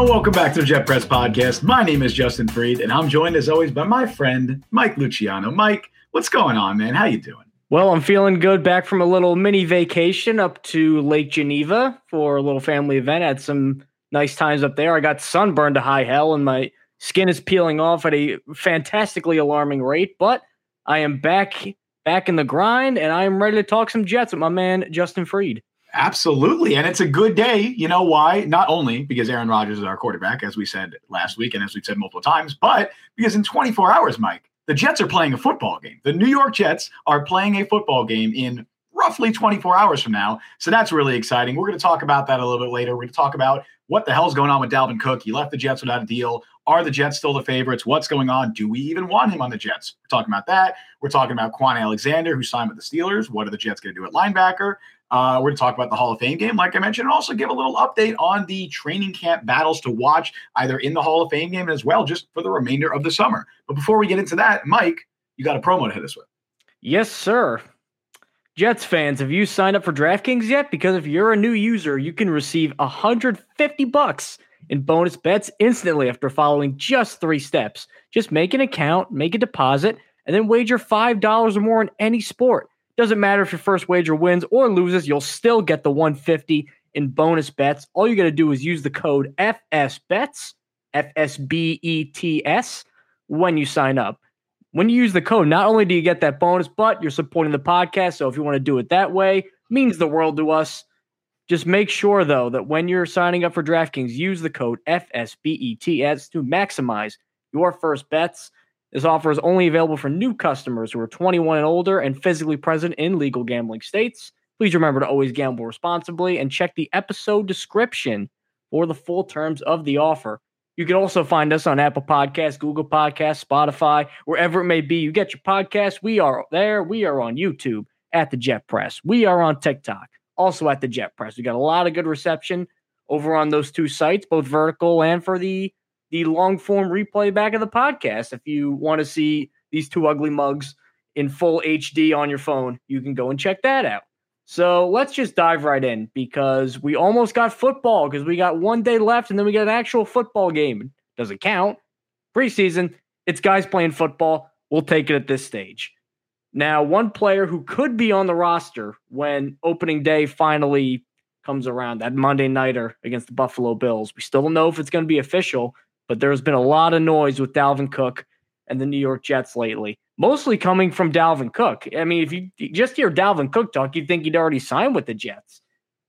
Welcome back to the Jet Press Podcast. My name is Justin Freed, and I'm joined as always by my friend Mike Luciano. Mike, what's going on, man? How you doing? Well, I'm feeling good. Back from a little mini vacation up to Lake Geneva for a little family event. Had some nice times up there. I got sunburned to high hell, and my skin is peeling off at a fantastically alarming rate. But I am back, back in the grind, and I am ready to talk some Jets with my man Justin Freed. Absolutely. And it's a good day. You know why? Not only because Aaron Rodgers is our quarterback, as we said last week, and as we've said multiple times, but because in 24 hours, Mike, the Jets are playing a football game. The New York Jets are playing a football game in roughly 24 hours from now. So that's really exciting. We're going to talk about that a little bit later. We're going to talk about what the hell's going on with Dalvin Cook. He left the Jets without a deal. Are the Jets still the favorites? What's going on? Do we even want him on the Jets? We're talking about that. We're talking about Kwon Alexander, who signed with the Steelers. What are the Jets going to do at linebacker? Uh, we're going to talk about the Hall of Fame game, like I mentioned, and also give a little update on the training camp battles to watch either in the Hall of Fame game as well, just for the remainder of the summer. But before we get into that, Mike, you got a promo to hit us with. Yes, sir. Jets fans, have you signed up for DraftKings yet? Because if you're a new user, you can receive 150 bucks in bonus bets instantly after following just three steps. Just make an account, make a deposit, and then wager $5 or more in any sport. Doesn't matter if your first wager wins or loses, you'll still get the 150 in bonus bets. All you got to do is use the code FSBETS, F S B E T S, when you sign up. When you use the code, not only do you get that bonus, but you're supporting the podcast. So if you want to do it that way, means the world to us. Just make sure though that when you're signing up for DraftKings, use the code FSBETS to maximize your first bets. This offer is only available for new customers who are 21 and older and physically present in legal gambling states. Please remember to always gamble responsibly and check the episode description for the full terms of the offer. You can also find us on Apple Podcasts, Google Podcasts, Spotify, wherever it may be. You get your podcast. We are there. We are on YouTube at the Jet Press. We are on TikTok, also at the Jet Press. We got a lot of good reception over on those two sites, both vertical and for the the long form replay back of the podcast. If you want to see these two ugly mugs in full HD on your phone, you can go and check that out. So let's just dive right in because we almost got football because we got one day left and then we got an actual football game. Doesn't count. Preseason, it's guys playing football. We'll take it at this stage. Now, one player who could be on the roster when opening day finally comes around, that Monday Nighter against the Buffalo Bills. We still don't know if it's going to be official, but there's been a lot of noise with Dalvin Cook and the New York Jets lately, mostly coming from Dalvin Cook. I mean, if you just hear Dalvin Cook talk, you'd think he'd already signed with the Jets.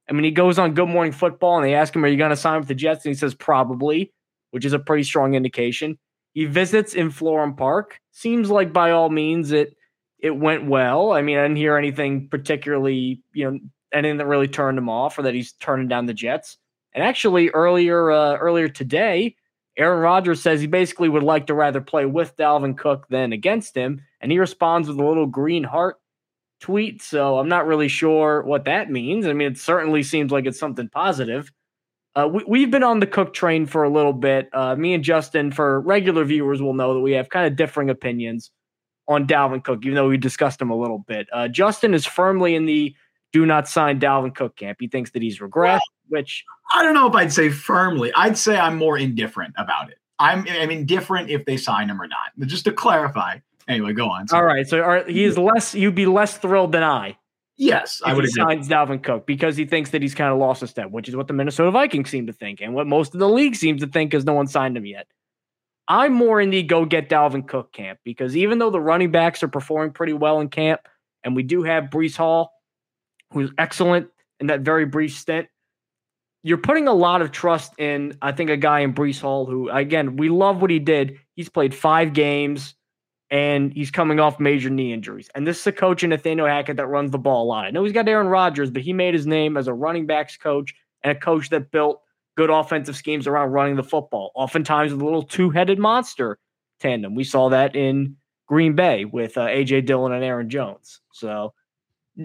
I mean, he goes on Good Morning Football and they ask him, Are you going to sign with the Jets? And he says, Probably, which is a pretty strong indication. He visits in Florham Park. Seems like by all means it it went well. I mean, I didn't hear anything particularly, you know, anything that really turned him off or that he's turning down the Jets. And actually, earlier uh, earlier today, Aaron Rodgers says he basically would like to rather play with Dalvin Cook than against him, and he responds with a little green heart tweet. So I'm not really sure what that means. I mean, it certainly seems like it's something positive. Uh, we, have been on the Cook train for a little bit. Uh, me and Justin, for regular viewers, will know that we have kind of differing opinions on Dalvin Cook, even though we discussed him a little bit. Uh, Justin is firmly in the do not sign Dalvin Cook camp. He thinks that he's regressed, which I don't know if I'd say firmly. I'd say I'm more indifferent about it. I'm I'm indifferent if they sign him or not. But just to clarify. Anyway, go on. Sorry. All right. So are, he's less. You'd be less thrilled than I. Yes, I would. He signs Dalvin Cook because he thinks that he's kind of lost a step, which is what the Minnesota Vikings seem to think, and what most of the league seems to think, because no one signed him yet. I'm more in the go get Dalvin Cook camp because even though the running backs are performing pretty well in camp, and we do have Breece Hall, who's excellent in that very brief stint, you're putting a lot of trust in, I think, a guy in Breece Hall who, again, we love what he did. He's played five games and he's coming off major knee injuries. And this is a coach in Nathaniel Hackett that runs the ball a lot. I know he's got Aaron Rodgers, but he made his name as a running backs coach and a coach that built good offensive schemes around running the football, oftentimes with a little two headed monster tandem. We saw that in Green Bay with uh, A.J. Dillon and Aaron Jones. So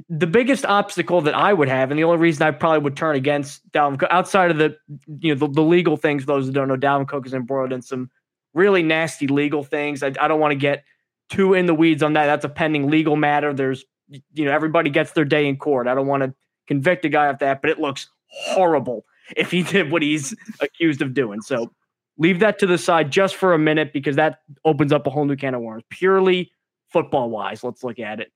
the biggest obstacle that I would have, and the only reason I probably would turn against Dalvin Cook, outside of the you know the, the legal things, for those that don't know, Dalvin Cook is embroiled in some really nasty legal things. I, I don't want to get too in the weeds on that. That's a pending legal matter. There's you know everybody gets their day in court. I don't want to convict a guy of that, but it looks horrible if he did what he's accused of doing. So leave that to the side just for a minute because that opens up a whole new can of worms. Purely football wise, let's look at it.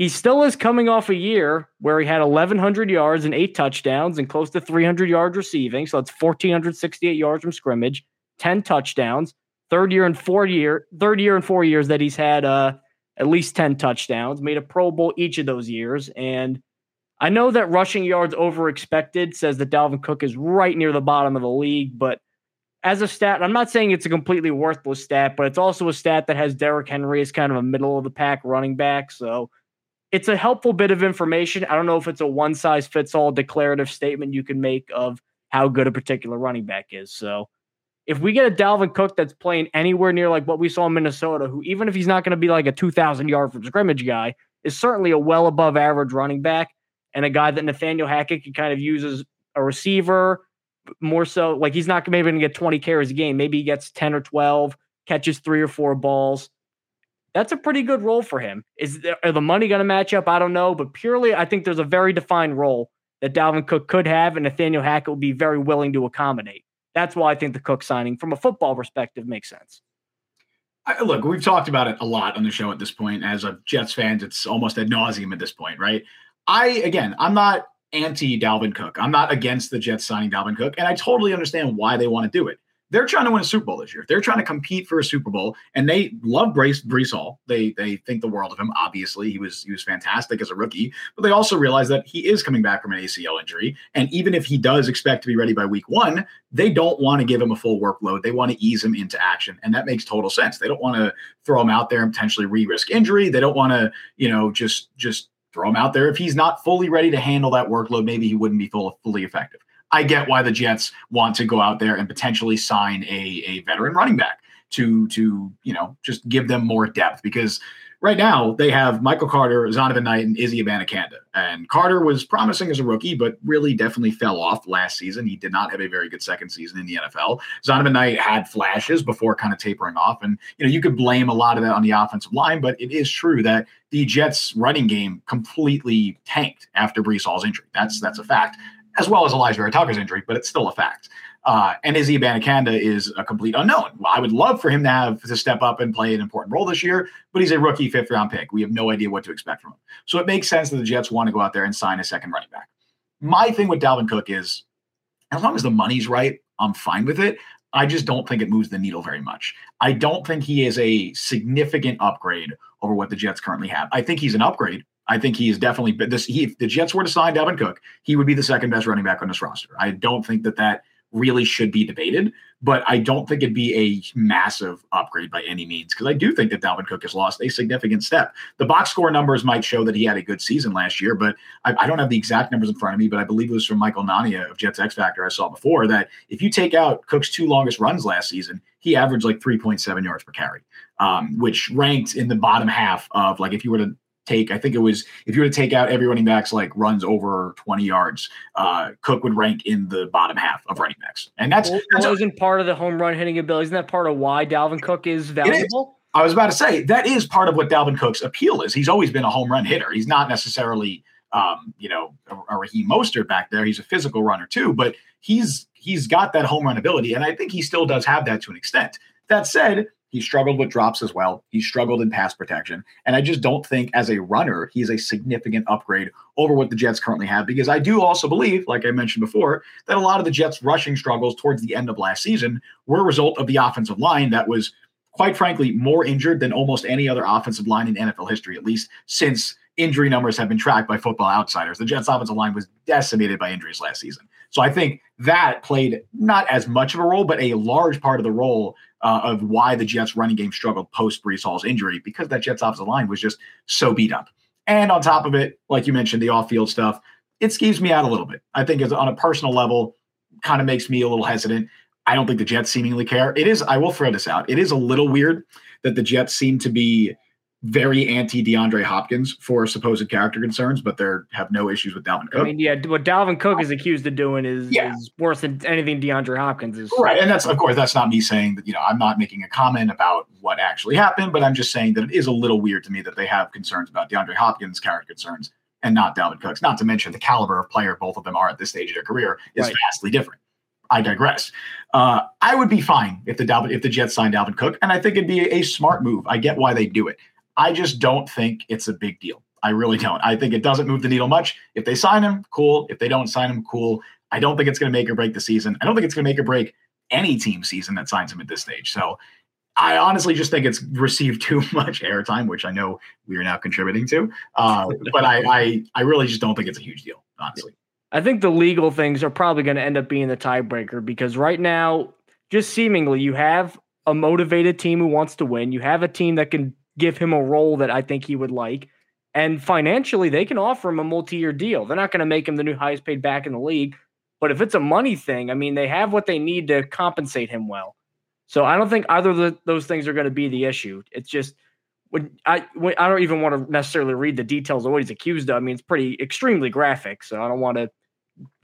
He still is coming off a year where he had 1,100 yards and eight touchdowns and close to 300 yards receiving. So that's 1,468 yards from scrimmage, 10 touchdowns. Third year and four year, third year and four years that he's had uh, at least 10 touchdowns, made a Pro Bowl each of those years. And I know that rushing yards over expected says that Dalvin Cook is right near the bottom of the league, but as a stat, I'm not saying it's a completely worthless stat, but it's also a stat that has Derrick Henry as kind of a middle of the pack running back. So it's a helpful bit of information. I don't know if it's a one size fits all declarative statement you can make of how good a particular running back is. So if we get a Dalvin Cook that's playing anywhere near like what we saw in Minnesota, who even if he's not going to be like a 2,000 yard from scrimmage guy, is certainly a well above average running back and a guy that Nathaniel Hackett can kind of use as a receiver more so. Like he's not maybe going to get 20 carries a game. Maybe he gets 10 or 12, catches three or four balls that's a pretty good role for him. Is there, the money going to match up? I don't know, but purely, I think there's a very defined role that Dalvin Cook could have, and Nathaniel Hackett will be very willing to accommodate. That's why I think the Cook signing, from a football perspective, makes sense. I, look, we've talked about it a lot on the show at this point. As a Jets fans, it's almost ad nauseum at this point, right? I again, I'm not anti Dalvin Cook. I'm not against the Jets signing Dalvin Cook, and I totally understand why they want to do it they're trying to win a Super Bowl this year. They're trying to compete for a Super Bowl, and they love Brace Breece Hall. They they think the world of him. Obviously, he was he was fantastic as a rookie, but they also realize that he is coming back from an ACL injury, and even if he does expect to be ready by Week One, they don't want to give him a full workload. They want to ease him into action, and that makes total sense. They don't want to throw him out there and potentially re-risk injury. They don't want to you know just just throw him out there if he's not fully ready to handle that workload. Maybe he wouldn't be full, fully effective. I get why the Jets want to go out there and potentially sign a, a veteran running back to to you know just give them more depth because right now they have Michael Carter, Zonovan Knight, and Izzy Abanikanda. And Carter was promising as a rookie, but really definitely fell off last season. He did not have a very good second season in the NFL. Zonovan Knight had flashes before kind of tapering off. And you know, you could blame a lot of that on the offensive line, but it is true that the Jets running game completely tanked after Breece Hall's injury. That's that's a fact as well as Elijah Vera-Tucker's injury, but it's still a fact. Uh, and Izzy Abanikanda is a complete unknown. I would love for him to have to step up and play an important role this year, but he's a rookie fifth round pick. We have no idea what to expect from him. So it makes sense that the Jets want to go out there and sign a second running back. My thing with Dalvin Cook is as long as the money's right, I'm fine with it. I just don't think it moves the needle very much. I don't think he is a significant upgrade over what the Jets currently have. I think he's an upgrade I think he is definitely this. He, if the Jets were to sign Dalvin Cook, he would be the second best running back on this roster. I don't think that that really should be debated, but I don't think it'd be a massive upgrade by any means because I do think that Dalvin Cook has lost a significant step. The box score numbers might show that he had a good season last year, but I, I don't have the exact numbers in front of me. But I believe it was from Michael Nania of Jets X Factor I saw before that if you take out Cook's two longest runs last season, he averaged like 3.7 yards per carry, um, which ranked in the bottom half of like if you were to take. I think it was if you were to take out every running backs like runs over 20 yards, uh, Cook would rank in the bottom half of running backs. And that's, well, that's isn't part of the home run hitting ability. Isn't that part of why Dalvin Cook is valuable? I was about to say that is part of what Dalvin Cook's appeal is. He's always been a home run hitter. He's not necessarily um, you know, a, a Raheem Mostert back there. He's a physical runner too, but he's he's got that home run ability, and I think he still does have that to an extent. That said, he struggled with drops as well. He struggled in pass protection. And I just don't think, as a runner, he's a significant upgrade over what the Jets currently have. Because I do also believe, like I mentioned before, that a lot of the Jets' rushing struggles towards the end of last season were a result of the offensive line that was, quite frankly, more injured than almost any other offensive line in NFL history, at least since injury numbers have been tracked by football outsiders. The Jets' offensive line was decimated by injuries last season. So I think that played not as much of a role, but a large part of the role uh, of why the Jets running game struggled post Breece Hall's injury because that Jets offensive line was just so beat up. And on top of it, like you mentioned, the off field stuff, it skews me out a little bit. I think on a personal level, kind of makes me a little hesitant. I don't think the Jets seemingly care. It is, I will throw this out. It is a little weird that the Jets seem to be very anti DeAndre Hopkins for supposed character concerns, but they have no issues with Dalvin Cook. I mean, yeah, what Dalvin Cook is accused of doing is, yeah. is worse than anything DeAndre Hopkins is. Right. And that's, of course, that's not me saying that, you know, I'm not making a comment about what actually happened, but I'm just saying that it is a little weird to me that they have concerns about DeAndre Hopkins' character concerns and not Dalvin Cook's. Not to mention the caliber of player both of them are at this stage of their career is right. vastly different. I digress. Uh, I would be fine if the Dalvin, if the Jets signed Dalvin Cook, and I think it'd be a, a smart move. I get why they do it. I just don't think it's a big deal. I really don't. I think it doesn't move the needle much. If they sign him, cool. If they don't sign him, cool. I don't think it's going to make or break the season. I don't think it's going to make or break any team season that signs him at this stage. So I honestly just think it's received too much airtime, which I know we are now contributing to. Uh, but I, I, I really just don't think it's a huge deal, honestly. I think the legal things are probably going to end up being the tiebreaker because right now, just seemingly, you have a motivated team who wants to win. You have a team that can give him a role that I think he would like. And financially, they can offer him a multi year deal. They're not going to make him the new highest paid back in the league. But if it's a money thing, I mean, they have what they need to compensate him well. So I don't think either of those things are going to be the issue. It's just when I when, I don't even want to necessarily read the details of what he's accused of. I mean, it's pretty extremely graphic, so I don't want to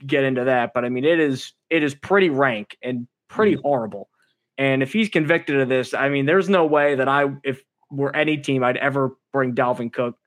get into that. But I mean, it is it is pretty rank and pretty mm-hmm. horrible. And if he's convicted of this, I mean, there's no way that I if were any team, I'd ever bring Dalvin Cook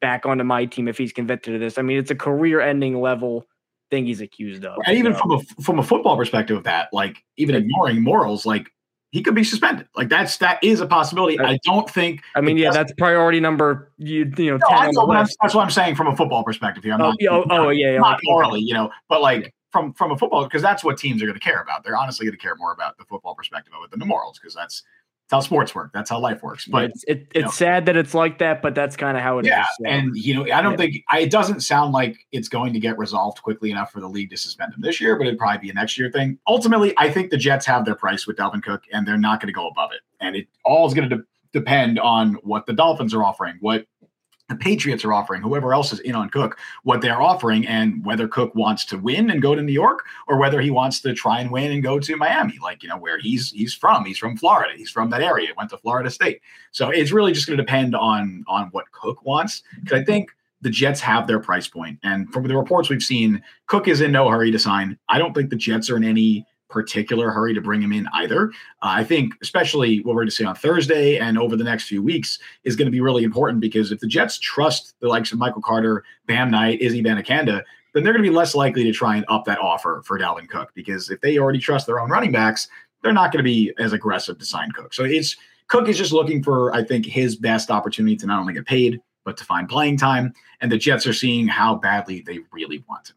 back onto my team if he's convicted of this. I mean, it's a career-ending level thing he's accused of. And even from a from a football perspective of that, like even ignoring morals, like he could be suspended. Like that's that is a possibility. I don't think. I mean, yeah, that's priority number you you know. No, know that's what I'm saying from a football perspective here. I'm oh, not, oh, oh, yeah, yeah, not morally, you know, but like from from a football because that's what teams are going to care about. They're honestly going to care more about the football perspective of it than the morals because that's how sports work. That's how life works. But it's it, it's know, sad that it's like that, but that's kind of how it yeah, is. yeah, and you know, I don't yeah. think I, it doesn't sound like it's going to get resolved quickly enough for the league to suspend him this year, but it'd probably be a next year thing. Ultimately, I think the Jets have their price with Dalvin Cook, and they're not going to go above it. And it all is going to de- depend on what the Dolphins are offering, what the Patriots are offering, whoever else is in on Cook, what they're offering, and whether Cook wants to win and go to New York or whether he wants to try and win and go to Miami, like you know where he's he's from. He's from Florida. He's from that area. Went to Florida State. So it's really just going to depend on on what Cook wants. Because I think the Jets have their price point, and from the reports we've seen, Cook is in no hurry to sign. I don't think the Jets are in any particular hurry to bring him in either. Uh, I think, especially what we're going to see on Thursday and over the next few weeks, is going to be really important because if the Jets trust the likes of Michael Carter, Bam Knight, Izzy Abanikanda, then they're going to be less likely to try and up that offer for Dalvin Cook because if they already trust their own running backs, they're not going to be as aggressive to sign Cook. So it's Cook is just looking for, I think, his best opportunity to not only get paid, but to find playing time. And the Jets are seeing how badly they really want him.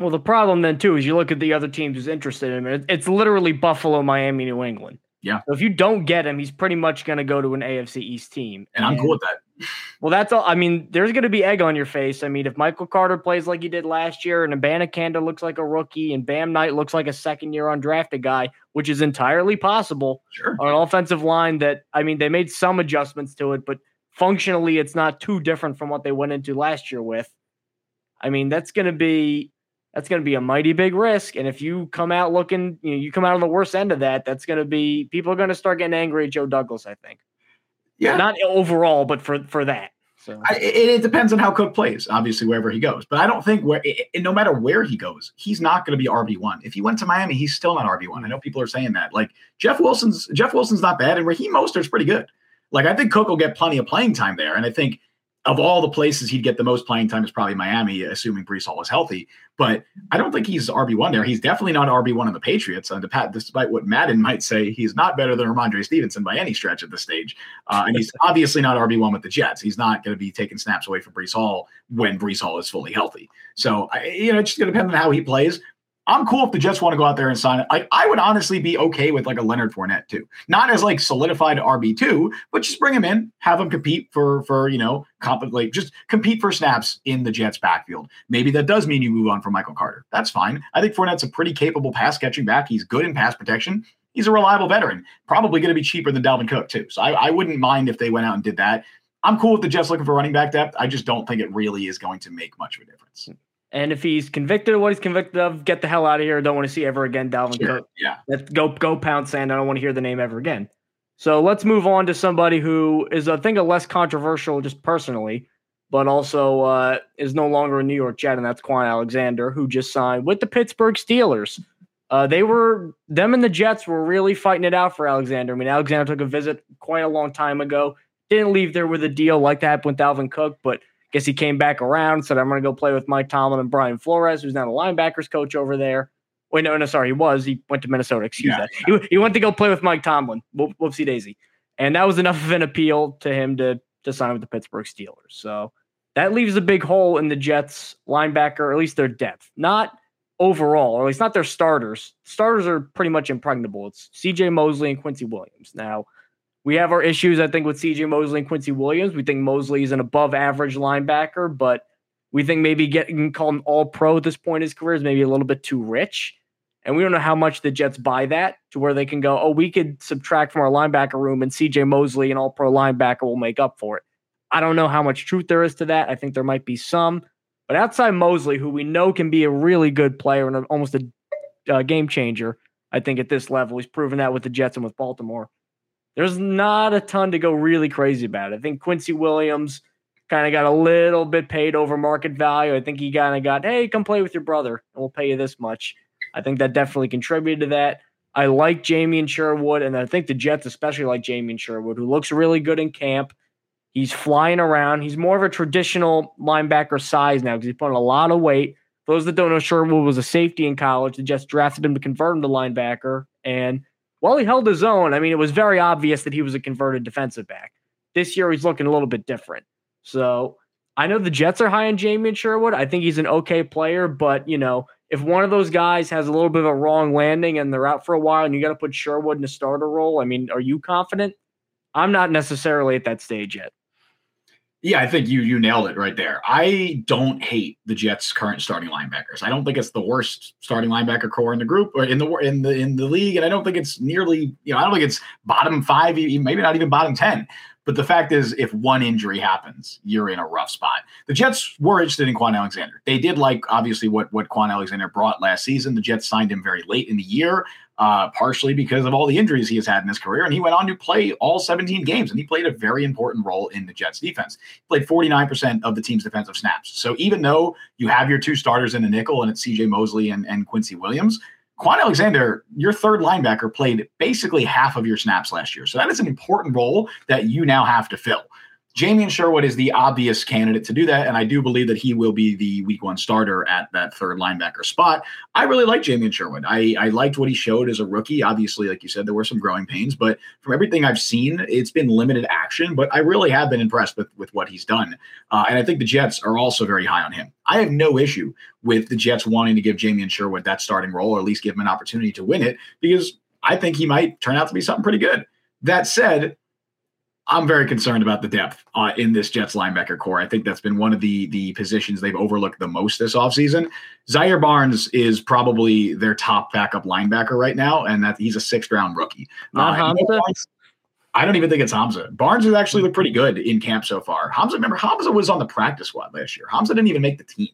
Well, the problem then too is you look at the other teams who's interested in him. It's literally Buffalo, Miami, New England. Yeah. So if you don't get him, he's pretty much going to go to an AFC East team. And, and I'm cool with that. Well, that's all. I mean, there's going to be egg on your face. I mean, if Michael Carter plays like he did last year, and Abanikanda looks like a rookie, and Bam Knight looks like a second year undrafted guy, which is entirely possible sure. on an offensive line. That I mean, they made some adjustments to it, but functionally, it's not too different from what they went into last year with. I mean, that's going to be that's going to be a mighty big risk. And if you come out looking, you know, you come out on the worst end of that, that's going to be people are going to start getting angry at Joe Douglas. I think. Yeah. Not overall, but for for that. So I, it, it, depends on how Cook plays, obviously wherever he goes. But I don't think where, it, no matter where he goes, he's not going to be RB one. If he went to Miami, he's still not RB one. I know people are saying that. Like Jeff Wilson's Jeff Wilson's not bad, and Raheem Mostert's pretty good. Like I think Cook will get plenty of playing time there, and I think of all the places he'd get the most playing time is probably Miami, assuming Breece Hall is healthy. But I don't think he's RB one there. He's definitely not RB one on the Patriots. And despite what Madden might say, he's not better than Rhamondre Stevenson by any stretch at this stage. Uh, and he's obviously not RB one with the Jets. He's not going to be taking snaps away from Breece Hall when Breece Hall is fully healthy. So you know, it's just going to depend on how he plays. I'm cool if the Jets want to go out there and sign it. I would honestly be okay with like a Leonard Fournette too, not as like solidified RB two, but just bring him in, have him compete for for you know comp like just compete for snaps in the Jets backfield. Maybe that does mean you move on from Michael Carter. That's fine. I think Fournette's a pretty capable pass catching back. He's good in pass protection. He's a reliable veteran. Probably going to be cheaper than Dalvin Cook too. So I, I wouldn't mind if they went out and did that. I'm cool with the Jets looking for running back depth. I just don't think it really is going to make much of a difference. And if he's convicted of what he's convicted of, get the hell out of here. Don't want to see ever again Dalvin sure. Cook. Yeah. Let's go go pound sand. I don't want to hear the name ever again. So let's move on to somebody who is I think a less controversial just personally, but also uh, is no longer a New York Jet, and that's Kwon Alexander, who just signed with the Pittsburgh Steelers. Uh, they were them and the Jets were really fighting it out for Alexander. I mean, Alexander took a visit quite a long time ago. Didn't leave there with a deal like that with Dalvin Cook, but Guess he came back around, said, I'm going to go play with Mike Tomlin and Brian Flores, who's now the linebackers coach over there. Wait, no, no, sorry. He was. He went to Minnesota. Excuse yeah, that. He, he went to go play with Mike Tomlin. Whoopsie daisy. And that was enough of an appeal to him to, to sign with the Pittsburgh Steelers. So that leaves a big hole in the Jets linebacker, or at least their depth. Not overall, or at least not their starters. Starters are pretty much impregnable. It's CJ Mosley and Quincy Williams. Now, we have our issues, I think, with CJ Mosley and Quincy Williams. We think Mosley is an above average linebacker, but we think maybe getting called an all pro at this point in his career is maybe a little bit too rich. And we don't know how much the Jets buy that to where they can go, oh, we could subtract from our linebacker room and CJ Mosley, an all pro linebacker, will make up for it. I don't know how much truth there is to that. I think there might be some. But outside Mosley, who we know can be a really good player and almost a uh, game changer, I think at this level, he's proven that with the Jets and with Baltimore there's not a ton to go really crazy about. I think Quincy Williams kind of got a little bit paid over market value. I think he kind of got, hey, come play with your brother and we'll pay you this much. I think that definitely contributed to that. I like Jamien Sherwood, and I think the Jets especially like Jamien Sherwood, who looks really good in camp. He's flying around. He's more of a traditional linebacker size now because he's putting a lot of weight. Those that don't know, Sherwood was a safety in college. The Jets drafted him to convert him to linebacker, and while he held his own, I mean, it was very obvious that he was a converted defensive back. This year, he's looking a little bit different. So I know the Jets are high on Jamien Sherwood. I think he's an okay player, but you know, if one of those guys has a little bit of a wrong landing and they're out for a while and you got to put Sherwood in a starter role, I mean, are you confident? I'm not necessarily at that stage yet. Yeah, I think you you nailed it right there. I don't hate the Jets' current starting linebackers. I don't think it's the worst starting linebacker corps in the group or in the in the in the league, and I don't think it's nearly you know I don't think it's bottom five, maybe not even bottom ten. But the fact is, if one injury happens, you're in a rough spot. The Jets were interested in Kwon Alexander. They did like obviously what what Kwon Alexander brought last season. The Jets signed him very late in the year uh, partially because of all the injuries he has had in his career. And he went on to play all 17 games, and he played a very important role in the Jets defense. He played 49% of the team's defensive snaps. So even though you have your two starters in the nickel, and it's CJ Mosley and, and Quincy Williams, Kwon Alexander, your third linebacker, played basically half of your snaps last year. So that is an important role that you now have to fill. Jamien Sherwood is the obvious candidate to do that, and I do believe that he will be the week one starter at that third linebacker spot. I really like Jamien Sherwood. I, I liked what he showed as a rookie. Obviously, like you said, there were some growing pains, but from everything I've seen, it's been limited action. But I really have been impressed with, with what he's done. Uh, and I think the Jets are also very high on him. I have no issue with the Jets wanting to give Jamien Sherwood that starting role, or at least give him an opportunity to win it, because I think he might turn out to be something pretty good. That said, I'm very concerned about the depth uh, in this Jets linebacker corps. I think that's been one of the the positions they've overlooked the most this offseason. Zaire Barnes is probably their top backup linebacker right now, and that he's a sixth round rookie. Uh, I don't even think it's Hamza. Barnes has actually looked pretty good in camp so far. Hamza, remember, Hamza was on the practice squad last year. Hamza didn't even make the team.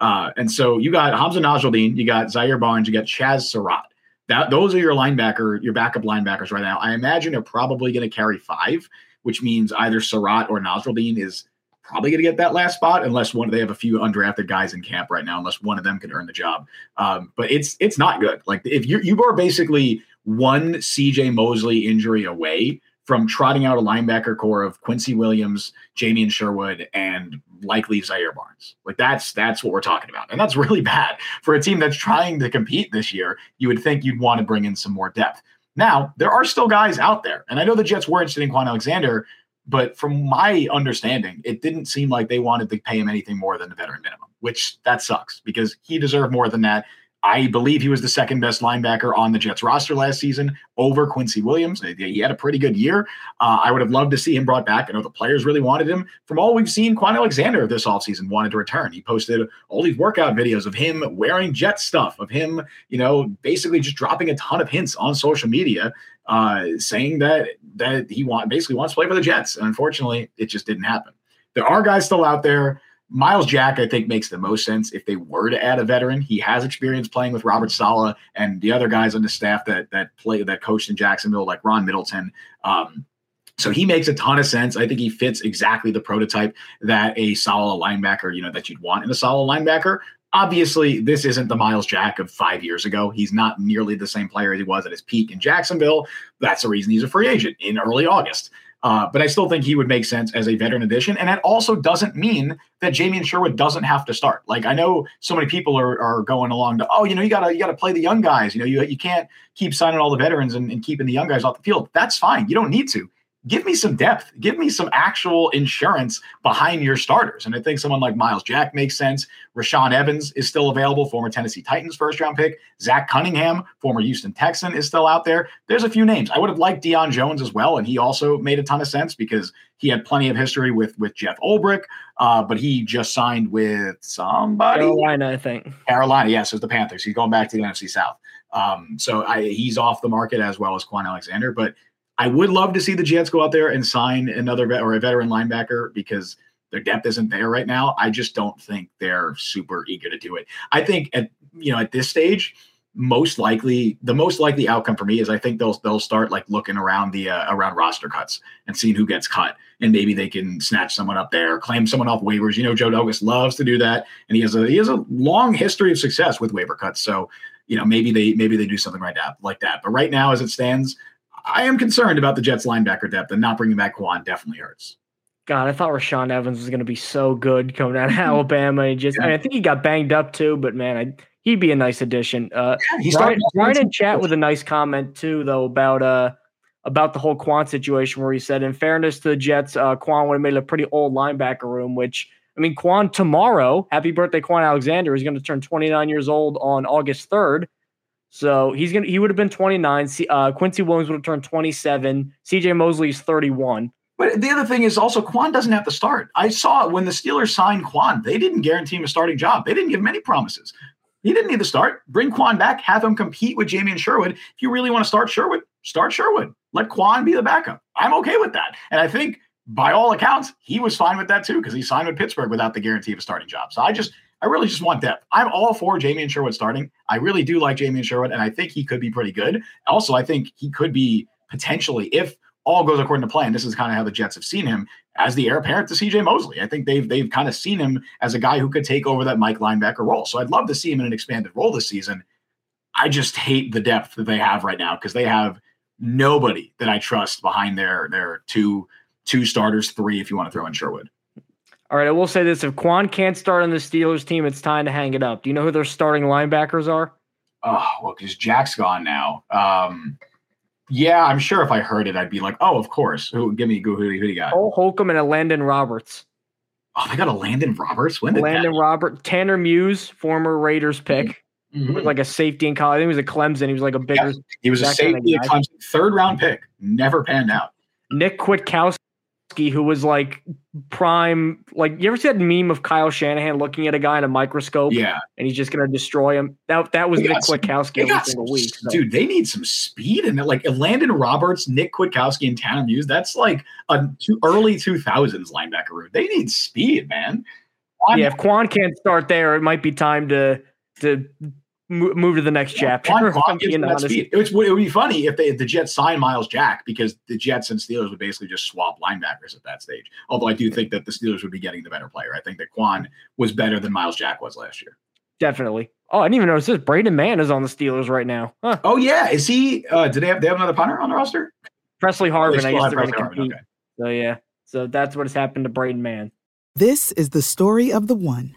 Uh, and so you got Hamza Nasirildeen, you got Zaire Barnes, you got Chaz Surratt. That those are your linebacker, your backup linebackers right now. I imagine they're probably going to carry five which means either Surratt or Nasirildeen is probably going to get that last spot unless one they have a few undrafted guys in camp right now unless one of them can earn the job. Um, but it's it's not good. Like if you you are basically one cj mosley injury away from trotting out a linebacker corps of quincy williams jamien sherwood and likely zaire barnes. Like that's that's what we're talking about. And that's really bad. For a team that's trying to compete this year you would think you'd want to bring in some more depth now, there are still guys out there. And I know the Jets were interested in Kwon Alexander, but from my understanding, it didn't seem like they wanted to pay him anything more than the veteran minimum, which that sucks because he deserved more than that. I believe he was the second best linebacker on the Jets roster last season over Quincy Williams. He had a pretty good year. Uh, I would have loved to see him brought back. I know the players really wanted him. From all we've seen, Kwon Alexander this offseason wanted to return. He posted all these workout videos of him wearing Jet stuff, of him, you know, basically just dropping a ton of hints on social media, uh, saying that that he want basically wants to play for the Jets. And unfortunately, it just didn't happen. There are guys still out there Myles Jack, I think, makes the most sense if they were to add a veteran. He has experience playing with Robert Saleh and the other guys on the staff that that play that coached in Jacksonville, like Ron Middleton. Um, so he makes a ton of sense. I think he fits exactly the prototype that a Saleh linebacker, you know, that you'd want in a Saleh linebacker. Obviously, this isn't the Myles Jack of five years ago. He's not nearly the same player as he was at his peak in Jacksonville. That's the reason he's a free agent in early August. Uh, but I still think he would make sense as a veteran addition. And that also doesn't mean that Jamien Sherwood doesn't have to start. Like I know so many people are, are going along to, oh, you know, you gotta you gotta play the young guys. You know, you, you can't keep signing all the veterans and, and keeping the young guys off the field. That's fine. You don't need to give me some depth, give me some actual insurance behind your starters. And I think someone like Myles Jack makes sense. Rashaan Evans is still available, former Tennessee Titans first round pick. Zach Cunningham, former Houston Texan, is still out there. There's a few names. I would have liked Deion Jones as well, and he also made a ton of sense because he had plenty of history with with Jeff Ulbrich, uh, but he just signed with somebody. Carolina, I think. Carolina, yes, it was the Panthers. He's going back to the NFC South. Um, so I, he's off the market as well as Kwon Alexander, but I would love to see the Jets go out there and sign another vet or a veteran linebacker because their depth isn't there right now. I just don't think they're super eager to do it. I think at you know at this stage, most likely the most likely outcome for me is I think they'll they'll start like looking around the uh, around roster cuts and seeing who gets cut and maybe they can snatch someone up there, claim someone off waivers. You know, Joe Douglas loves to do that, and he has a he has a long history of success with waiver cuts. So you know maybe they maybe they do something right now like that. But right now, as it stands, I am concerned about the Jets linebacker depth and not bringing back Kwon definitely hurts. God, I thought Rashaan Evans was going to be so good coming out of Alabama. He just, yeah. I, mean, I, think he got banged up too, but man, I, he'd be a nice addition. Uh, yeah, Ryan, Ryan in chat with a nice comment too, though, about uh about the whole Kwon situation, where he said, in fairness to the Jets, uh, Kwon would have made a pretty old linebacker room. Which I mean, Kwon tomorrow, happy birthday, Kwon Alexander, is going to turn 29 years old on August 3rd. So he's gonna he would have been 29. Uh, Quincy Williams would have turned 27. CJ Mosley is 31. But the other thing is also Kwon doesn't have to start. I saw when the Steelers signed Kwon, they didn't guarantee him a starting job. They didn't give him any promises. He didn't need to start. Bring Kwon back, have him compete with Jamien Sherwood. If you really want to start Sherwood, start Sherwood. Let Kwon be the backup. I'm okay with that. And I think by all accounts, he was fine with that too, because he signed with Pittsburgh without the guarantee of a starting job. So I just I really just want depth. I'm all for Jamien Sherwood starting. I really do like Jamien Sherwood, and I think he could be pretty good. Also, I think he could be potentially, if all goes according to plan, this is kind of how the Jets have seen him as the heir apparent to CJ Mosley. I think they've they've kind of seen him as a guy who could take over that Mike linebacker role. So I'd love to see him in an expanded role this season. I just hate the depth that they have right now because they have nobody that I trust behind their their two two starters, three if you want to throw in Sherwood. All right, I will say this: if Kwon can't start on the Steelers team, it's time to hang it up. Do you know who their starting linebackers are? Oh, well, because Jack's gone now. Um, yeah, I'm sure if I heard it, I'd be like, oh, of course. Who? Give me who? Who, who do you got? Cole Holcomb and a Landon Roberts. Oh, they got a Landon Roberts. When did Landon that? Robert Tanner Muse, former Raiders pick. Mm-hmm. like a safety in college. I think he was a Clemson. He was like a bigger. Yeah, he was a safety at Clemson, third round pick. Never panned out. Nick Kwiatkowski who was like prime. Like you ever see that meme of Kyle Shanahan looking at a guy in a microscope? Yeah, and he's just gonna destroy him. That that was Nick Kwiatkowski every single week. So. Dude, they need some speed and like Landon Roberts, Nick Kwiatkowski, and Tanner Muse. That's like a two, early two thousands linebacker room. They need speed, man. yeah, if Kwon can't start there, it might be time to to move to the next chapter. It, would, it would be funny if, they, if the Jets sign Myles Jack because the Jets and Steelers would basically just swap linebackers at that stage. Although I do think that the Steelers would be getting the better player. I think that Kwon was better than Myles Jack was last year. Definitely. Oh, I didn't even notice this. Braden Mann is on the Steelers right now. Huh. Oh yeah, is he? Uh, did they have they have another punter on the roster? Pressley Harvin. I used to Pressley Harvin, okay. So yeah, so that's what has happened to Braden Mann. This is the story of the one.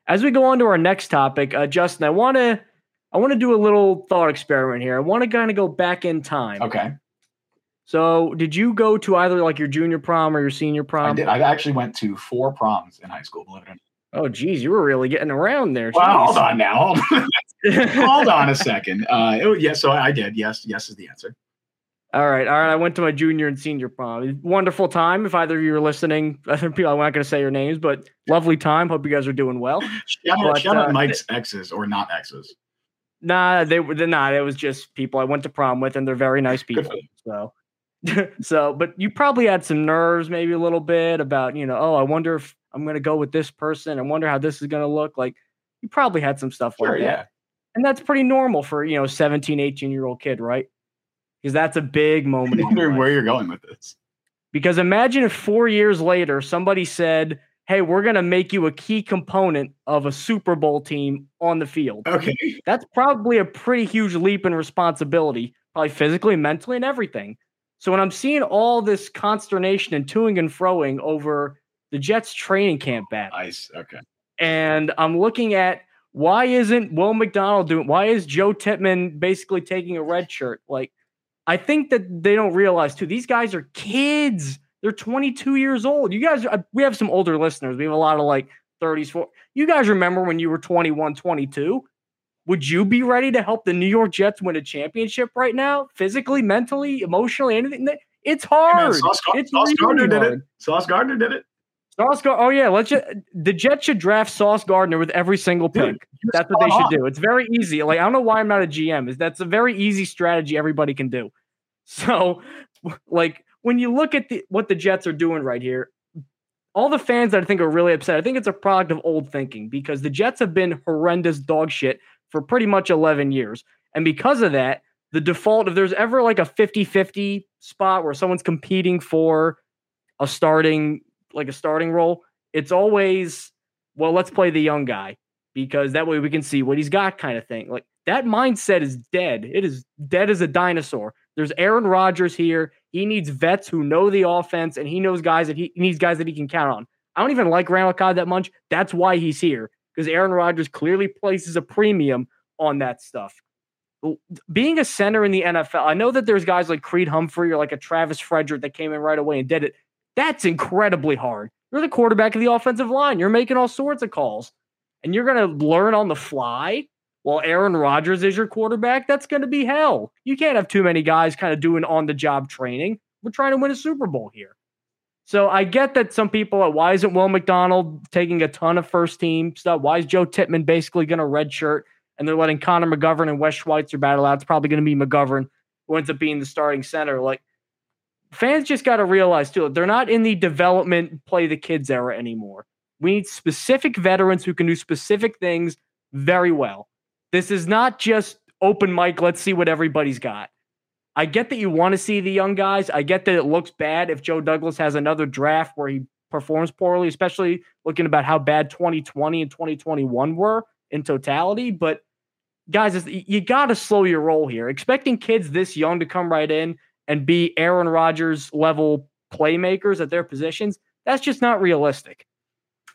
as we go on to our next topic, uh, Justin, I want to I want to do a little thought experiment here. I want to kind of go back in time. Okay. So, did you go to either like your junior prom or your senior prom? I did. I actually went to four proms in high school, believe it or not. Oh, geez, you were really getting around there. Well, hold on now. Hold on, hold on a second. Uh, it, yes, so I did. Yes, yes is the answer. All right, all right. I went to my junior and senior prom. Wonderful time. If either of you are listening, think people I'm not going to say your names, but lovely time. Hope you guys are doing well. Shout out, But, shout out uh, Mike's exes or not exes. Nah, they were nah. It was just people I went to prom with, and they're very nice people. So, so, but you probably had some nerves, maybe a little bit about, you know, oh, I wonder if I'm going to go with this person. I wonder how this is going to look. Like, you probably had some stuff Sure, like that. yeah. And that's pretty normal for, you know, 17, 18 year old kid, right? Because that's a big moment. Wondering life. where you're going with this. Because imagine if four years later somebody said, Hey, we're going to make you a key component of a Super Bowl team on the field. Okay. That's probably a pretty huge leap in responsibility, probably physically, mentally, and everything. So when I'm seeing all this consternation and toing and froing over the Jets training camp battle, Ice. Okay. and I'm looking at why isn't Will McDonald doing why is Joe Tippmann basically taking a red shirt? Like, I think that they don't realize too, these guys are kids. They're 22 years old. You guys, are, we have some older listeners. We have a lot of like 30s, 40s. You guys remember when you were 21, 22? Would you be ready to help the New York Jets win a championship right now? Physically, mentally, emotionally, anything? It's Hey, man, hard. Sauce, it's Sauce really Gardner did it. Sauce Gardner did it. Sauce Gar- Oh yeah, let's just the Jets should draft Sauce Gardner with every single pick. Dude, That's what they should on. do. It's very easy. Like I don't know why I'm not a GM. Is that's a very easy strategy everybody can do. So, like when you look at the what the Jets are doing right here, all the fans that I think are really upset. I think it's a product of old thinking because the Jets have been horrendous dog shit for pretty much 11 years. And because of that, the default if there's ever like a 50-50 spot where someone's competing for a starting like a starting role, it's always well, let's play the young guy because that way we can see what he's got kind of thing. Like that mindset is dead. It is dead as a dinosaur. There's Aaron Rodgers here. He needs vets who know the offense and he knows guys that he, needs guys that he can count on. I don't even like Randall Cobb that much. That's why he's here because Aaron Rodgers clearly places a premium on that stuff. Being a center in the NFL, I know that there's guys like Creed Humphrey or like a Travis Frederick that came in right away and did it. That's incredibly hard. You're the quarterback of the offensive line. You're making all sorts of calls and you're going to learn on the fly while Aaron Rodgers is your quarterback. That's going to be hell. You can't have too many guys kind of doing on the job training. We're trying to win a Super Bowl here. So I get that some people are, why isn't Will McDonald taking a ton of first team stuff? Why is Joe Tippmann basically going to redshirt and they're letting Connor McGovern and Wes Schweitzer battle out? It's probably going to be McGovern who ends up being the starting center. Like fans just got to realize too, they're not in the development play the kids era anymore. We need specific veterans who can do specific things very well. This is not just open mic, let's see what everybody's got. I get that you want to see the young guys. I get that it looks bad if Joe Douglas has another draft where he performs poorly, especially looking about how bad 2020 and 2021 were in totality. But guys, you got to slow your roll here. Expecting kids this young to come right in and be Aaron Rodgers level playmakers at their positions, that's just not realistic.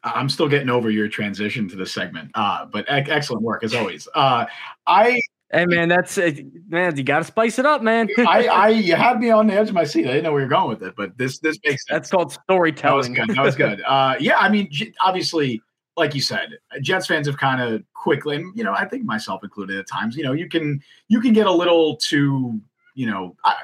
I'm still getting over your transition to the segment, uh, but ec- excellent work as always. Uh, I, Hey man, that's uh, man, you got to spice it up, man. I, I, you had me on the edge of my seat. I didn't know where you're going with it, but this, this makes sense. that's called storytelling. That was good. That was good. Uh, yeah, I mean, obviously, like you said, Jets fans have kind of quickly, and you know, I think myself included at times. You know, you can you can get a little too, you know, I,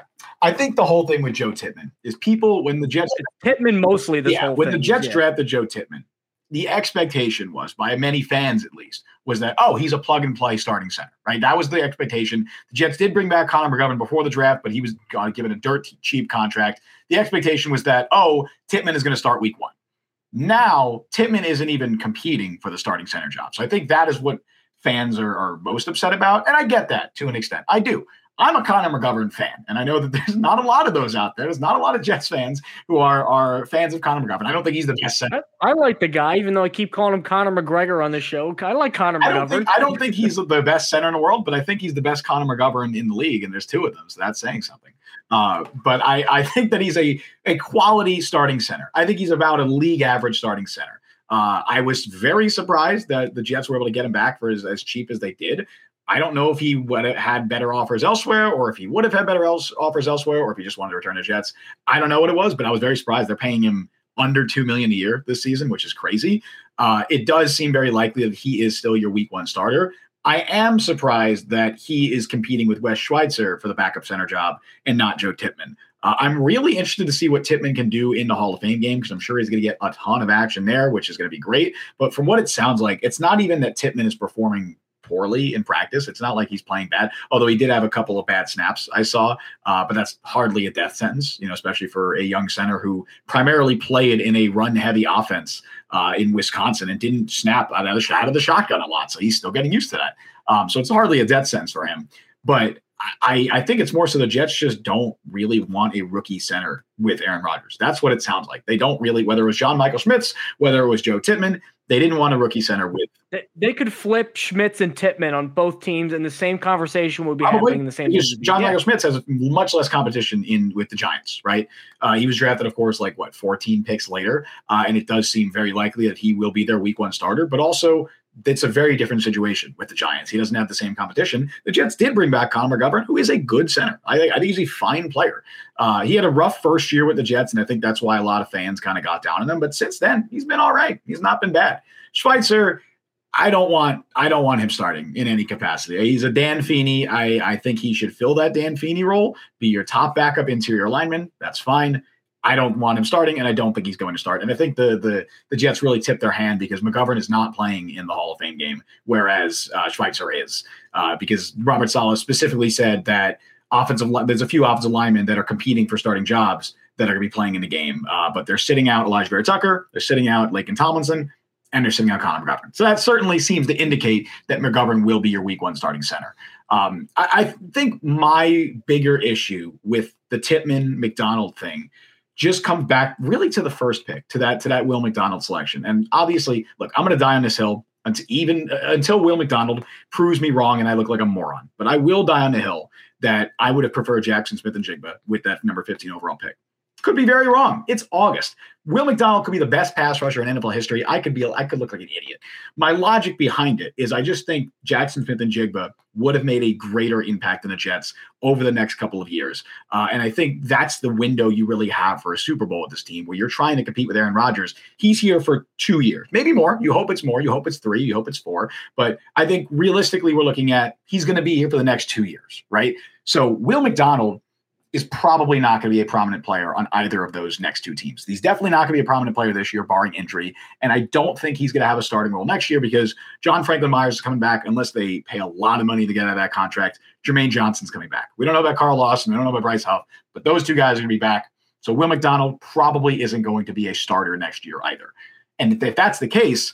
I think the whole thing with Joe Tippmann is people when the Jets, Pittman mostly this yeah, whole when thing. the Jets yeah. drafted Joe Tippmann, the expectation was by many fans at least was that oh he's a plug and play starting center right? That was the expectation. The jets did bring back connor mcgovern before the draft but he was given a dirt cheap contract. The expectation was that oh tippmann is going to start week one. Now tippmann isn't even competing for the starting center job. So i think that is what fans are, are most upset about and i get that to an extent. I do I'm a Connor McGovern fan, and I know that there's not a lot of those out there. There's not a lot of Jets fans who are are fans of Connor McGovern. I don't think he's the best center. I, I like the guy, even though I keep calling him Conor McGregor on the show. I like Connor McGovern. I don't, think, I don't think he's the best center in the world, but I think he's the best Connor McGovern in the league, and there's two of them, so that's saying something. Uh, but I, I think that he's a a quality starting center. I think he's about a league average starting center. Uh, I was very surprised that the Jets were able to get him back for as, as cheap as they did. I don't know if he would have had better offers elsewhere, or if he would have had better else, offers elsewhere, or if he just wanted to return to Jets. I don't know what it was, but I was very surprised they're paying him under two million a year this season, which is crazy. Uh, it does seem very likely that he is still your week one starter. I am surprised that he is competing with Wes Schweitzer for the backup center job and not Joe Tippmann. Uh, I'm really interested to see what Tippmann can do in the Hall of Fame game because I'm sure he's going to get a ton of action there, which is going to be great. But from what it sounds like, it's not even that Tippmann is performing poorly in practice. It's not like he's playing bad, although he did have a couple of bad snaps I saw, uh, but that's hardly a death sentence, you know, especially for a young center who primarily played in a run heavy offense uh, in Wisconsin and didn't snap out of, the, out of the shotgun a lot. So he's still getting used to that. Um, so it's hardly a death sentence for him. But I, I think it's more so the Jets just don't really want a rookie center with Aaron Rodgers. That's what it sounds like. They don't really, whether it was John Michael Schmitz, whether it was Joe Tippmann, they didn't want a rookie center with. They, they could flip Schmitz and Tippmann on both teams, and the same conversation would be Probably, happening in the same. John Michael Schmitz has much less competition in with the Giants, right? Uh, he was drafted, of course, like what 14 picks later, uh, and it does seem very likely that he will be their Week One starter. But also, it's a very different situation with the Giants. He doesn't have the same competition. The Jets did bring back Connor McGovern, who is a good center. I, I think he's a fine player. Uh, he had a rough first year with the Jets, and I think that's why a lot of fans kind of got down on him. But since then, he's been all right. He's not been bad. Schweitzer, I don't want I don't want him starting in any capacity. He's a Dan Feeney. I, I think he should fill that Dan Feeney role, be your top backup interior lineman. That's fine. I don't want him starting, and I don't think he's going to start. And I think the the the Jets really tipped their hand because McGovern is not playing in the Hall of Fame game, whereas uh, Schweitzer is, uh, because Robert Saleh specifically said that offensive there's a few offensive linemen that are competing for starting jobs that are going to be playing in the game, uh, but they're sitting out Elijah Vera-Tucker, they're sitting out Laken Tomlinson, and they're sitting out Connor McGovern. So that certainly seems to indicate that McGovern will be your Week One starting center. Um, I, I think my bigger issue with the Tippmann McDonald thing just comes back really to the first pick, to that to that Will McDonald selection. And obviously, look, I'm going to die on this hill until even uh, until Will McDonald proves me wrong and I look like a moron. But I will die on the hill that I would have preferred Jaxon Smith-Njigba with that number 15 overall pick. Could be very wrong. It's August. Will McDonald could be the best pass rusher in NFL history. I could be I could look like an idiot. My logic behind it is I just think Jaxon Smith-Njigba would have made a greater impact in the Jets over the next couple of years. Uh, and I think that's the window you really have for a Super Bowl with this team where you're trying to compete with Aaron Rodgers. He's here for two years, maybe more. You hope it's more. You hope it's three. You hope it's four. But I think realistically, we're looking at he's going to be here for the next two years, right? So Will McDonald is probably not going to be a prominent player on either of those next two teams. He's definitely not going to be a prominent player this year, barring injury. And I don't think he's going to have a starting role next year because John Franklin Myers is coming back unless they pay a lot of money to get out of that contract. Jermaine Johnson's coming back. We don't know about Carl Lawson. We don't know about Bryce Huff, but those two guys are going to be back. So Will McDonald probably isn't going to be a starter next year either. And if that's the case,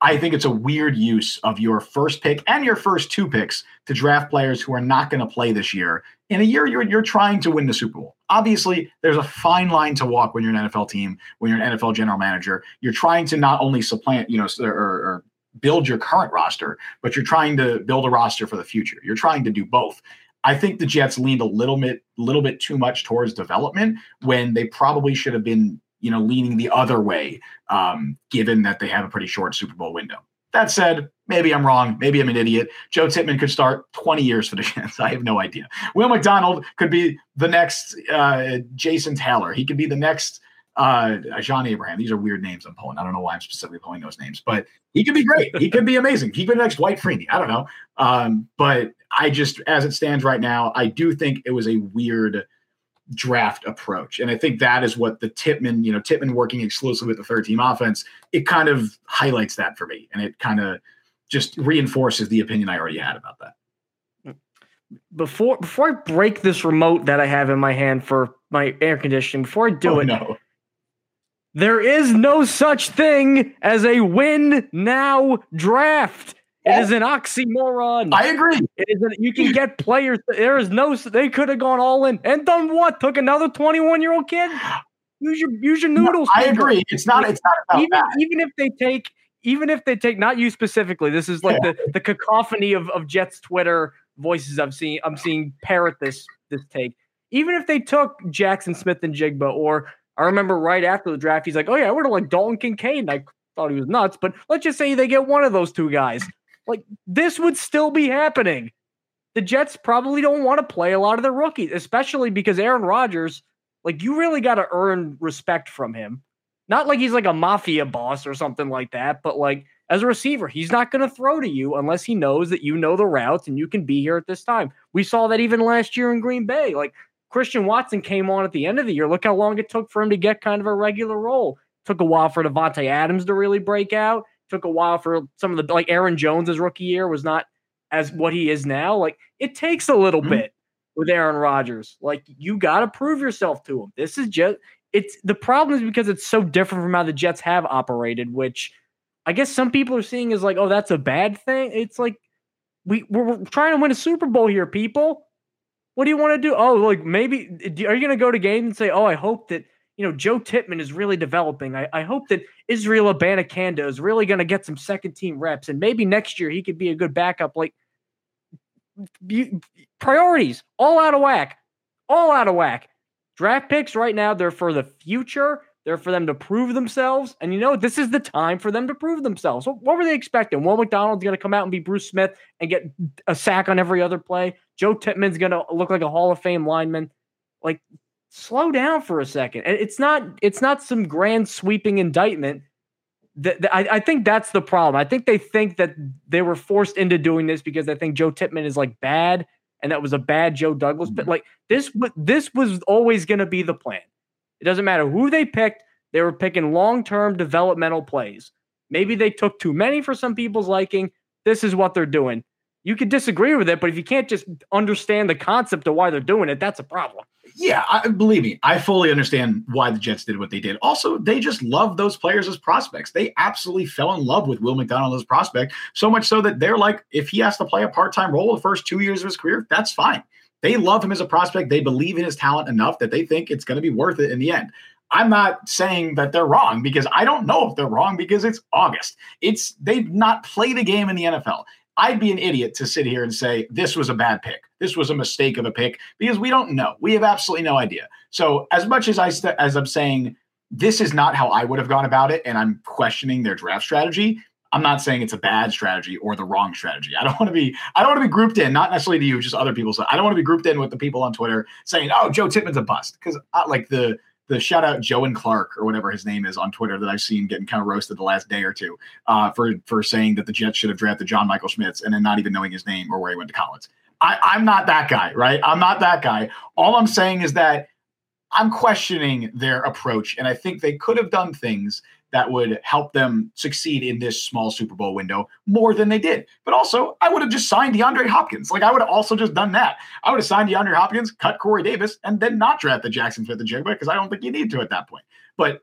I think it's a weird use of your first pick and your first two picks to draft players who are not going to play this year. In a year, you're, you're trying to win the Super Bowl. Obviously, there's a fine line to walk when you're an NFL team, when you're an NFL general manager. You're trying to not only supplant, you know, or, or build your current roster, but you're trying to build a roster for the future. You're trying to do both. I think the Jets leaned a little bit, little bit too much towards development when they probably should have been you know, leaning the other way, um, given that they have a pretty short Super Bowl window. That said, maybe I'm wrong. Maybe I'm an idiot. Joe Tippmann could start 20 years for the Jets. I have no idea. Will McDonald could be the next uh, Jason Taylor. He could be the next uh, John Abraham. These are weird names I'm pulling. I don't know why I'm specifically pulling those names, but he could be great. he could be amazing. He could be the next Dwight Freeney. I don't know. Um, but I just, as it stands right now, I do think it was a weird – draft approach. And I think that is what the Tippmann, you know, Tippmann working exclusively with the third team offense, it kind of highlights that for me. And it kind of just reinforces the opinion I already had about that. Before before I break this remote that I have in my hand for my air conditioning, before I do oh, it, no. there is no such thing as a win now draft. It is an oxymoron. I agree. It is an, you can get players. There is no. They could have gone all in and done what? Took another twenty-one year old kid. Use your use your noodles. No, I agree. It's not. It's not about even, that. Even if they take, even if they take, not you specifically. This is like yeah. the the cacophony of of Jets Twitter voices I'm seeing. I'm seeing parrot this this take. Even if they took Jaxon Smith-Njigba, or I remember right after the draft, he's like, "Oh yeah, I would have like Dalton Kincaid." And I thought he was nuts, but let's just say they get one of those two guys. Like this would still be happening. The Jets probably don't want to play a lot of their rookies, especially because Aaron Rodgers, like you really got to earn respect from him. Not like he's like a mafia boss or something like that, but like as a receiver, he's not going to throw to you unless he knows that you know the routes and you can be here at this time. We saw that even last year in Green Bay. Like Christian Watson came on at the end of the year. Look how long it took for him to get kind of a regular role. Took a while for Davante Adams to really break out. Took a while for some of the like Aaron Jones's rookie year was not as what he is now. Like it takes a little mm-hmm. bit with Aaron Rodgers. Like you got to prove yourself to him. This is just it's the problem is because it's so different from how the Jets have operated, which I guess some people are seeing as like, oh, that's a bad thing. It's like we we're, we're trying to win a Super Bowl here, people. What do you want to do? Oh, like maybe are you going to go to game and say, oh, I hope that you know, Joe Tippmann is really developing. I, I hope that Israel Abanikanda is really going to get some second team reps, and maybe next year he could be a good backup. Like you, priorities, all out of whack, all out of whack. Draft picks right now, they're for the future. They're for them to prove themselves. And you know, this is the time for them to prove themselves. What, what were they expecting? Will McDonald's going to come out and be Bruce Smith and get a sack on every other play. Joe Tippmann's going to look like a Hall of Fame lineman. Like slow down for a second. And it's not it's not some grand sweeping indictment. That, I, I think that's the problem. I think they think that they were forced into doing this because they think Joe Tippmann is like bad and that was a bad Joe Douglas. But mm-hmm. like this, this was always going to be the plan. It doesn't matter who they picked; they were picking long-term developmental plays. Maybe they took too many for some people's liking. This is what they're doing. You could disagree with it, but if you can't just understand the concept of why they're doing it, that's a problem. Yeah, I, believe me, I fully understand why the Jets did what they did. Also, they just love those players as prospects. They absolutely fell in love with Will McDonald as a prospect, so much so that they're like, if he has to play a part time role the first two years of his career, that's fine. They love him as a prospect. They believe in his talent enough that they think it's going to be worth it in the end. I'm not saying that they're wrong because I don't know if they're wrong because it's August. It's they've not played a game in the NFL. I'd be an idiot to sit here and say this was a bad pick. This was a mistake of a pick because we don't know. We have absolutely no idea. So as much as I st- as I'm saying this is not how I would have gone about it, and I'm questioning their draft strategy. I'm not saying it's a bad strategy or the wrong strategy. I don't want to be I don't want to be grouped in, not necessarily to you, just other people. So I don't want to be grouped in with the people on Twitter saying, "Oh, Joe Tippmann's a bust," because like the the shout out Joe and Clark or whatever his name is on Twitter that I've seen getting kind of roasted the last day or two uh, for for saying that the Jets should have drafted John Michael Schmitz and then not even knowing his name or where he went to college. I, I'm not that guy, right? I'm not that guy. All I'm saying is that I'm questioning their approach, and I think they could have done things that would help them succeed in this small Super Bowl window more than they did. But also, I would have just signed DeAndre Hopkins. Like I would have also just done that. I would have signed DeAndre Hopkins, cut Corey Davis, and then not draft the Jaxon Smith-Njigba because I don't think you need to at that point. But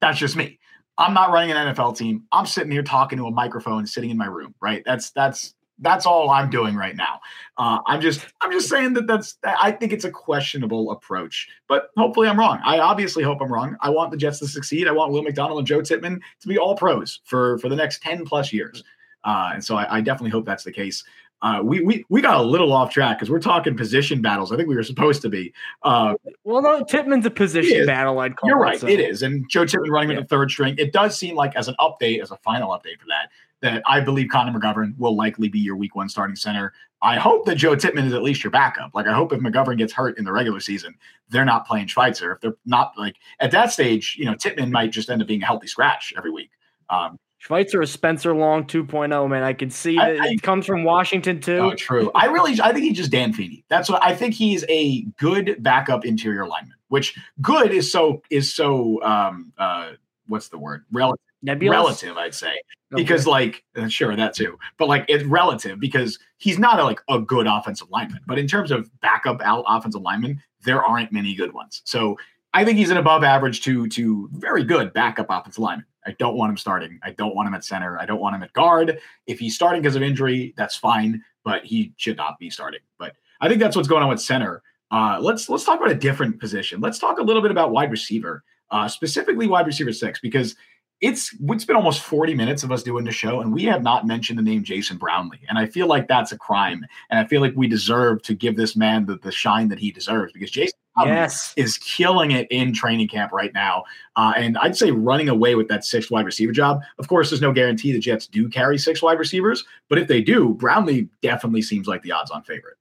that's just me. I'm not running an NFL team. I'm sitting here talking to a microphone, sitting in my room. Right? That's that's that's all I'm doing right now. Uh, I'm just I'm just saying that that's I think it's a questionable approach, but hopefully I'm wrong. I obviously hope I'm wrong. I want the Jets to succeed. I want Will McDonald and Joe Tippmann to be all pros for for the next ten plus years, uh, and so I, I, definitely hope that's the case. Uh, we we we got a little off track because we're talking position battles. I think we were supposed to be. Uh, well, no, Tippmann's a position battle. I'd call You're right. It, so. it is, and Joe Tippmann running yeah. with the third string. It does seem like as an update, as a final update for that, that I believe Connor McGovern will likely be your week one starting center. I hope that Joe Tippmann is at least your backup. Like, I hope if McGovern gets hurt in the regular season, they're not playing Schweitzer. If they're not like at that stage, you know, Tippmann might just end up being a healthy scratch every week. Um, Schweitzer is Spencer Long 2.0, man. I can see that I, I, it comes from Washington too. Oh, true. I really, I think he's just Dan Feeney. That's what I think. He's a good backup interior lineman, which good is so is so um uh what's the word relative Nebulous? relative, I'd say, okay. because like uh, sure that too, but like it's relative because he's not a, like a good offensive lineman. But in terms of backup out offensive lineman, there aren't many good ones. So I think he's an above average to to very good backup offensive lineman. I don't want him starting. I don't want him at center. I don't want him at guard. If he's starting because of injury, that's fine, but he should not be starting. But I think that's what's going on with center. Uh, let's let's talk about a different position. Let's talk a little bit about wide receiver, uh, specifically wide receiver six, because it's it's been almost 40 minutes of us doing the show and we have not mentioned the name Jason Brownlee. And I feel like that's a crime. And I feel like we deserve to give this man the, the shine that he deserves because Jason yes. is killing it in training camp right now. Uh, and I'd say running away with that sixth wide receiver job. Of course, there's no guarantee the Jets do carry six wide receivers, but if they do, Brownlee definitely seems like the odds on favorite.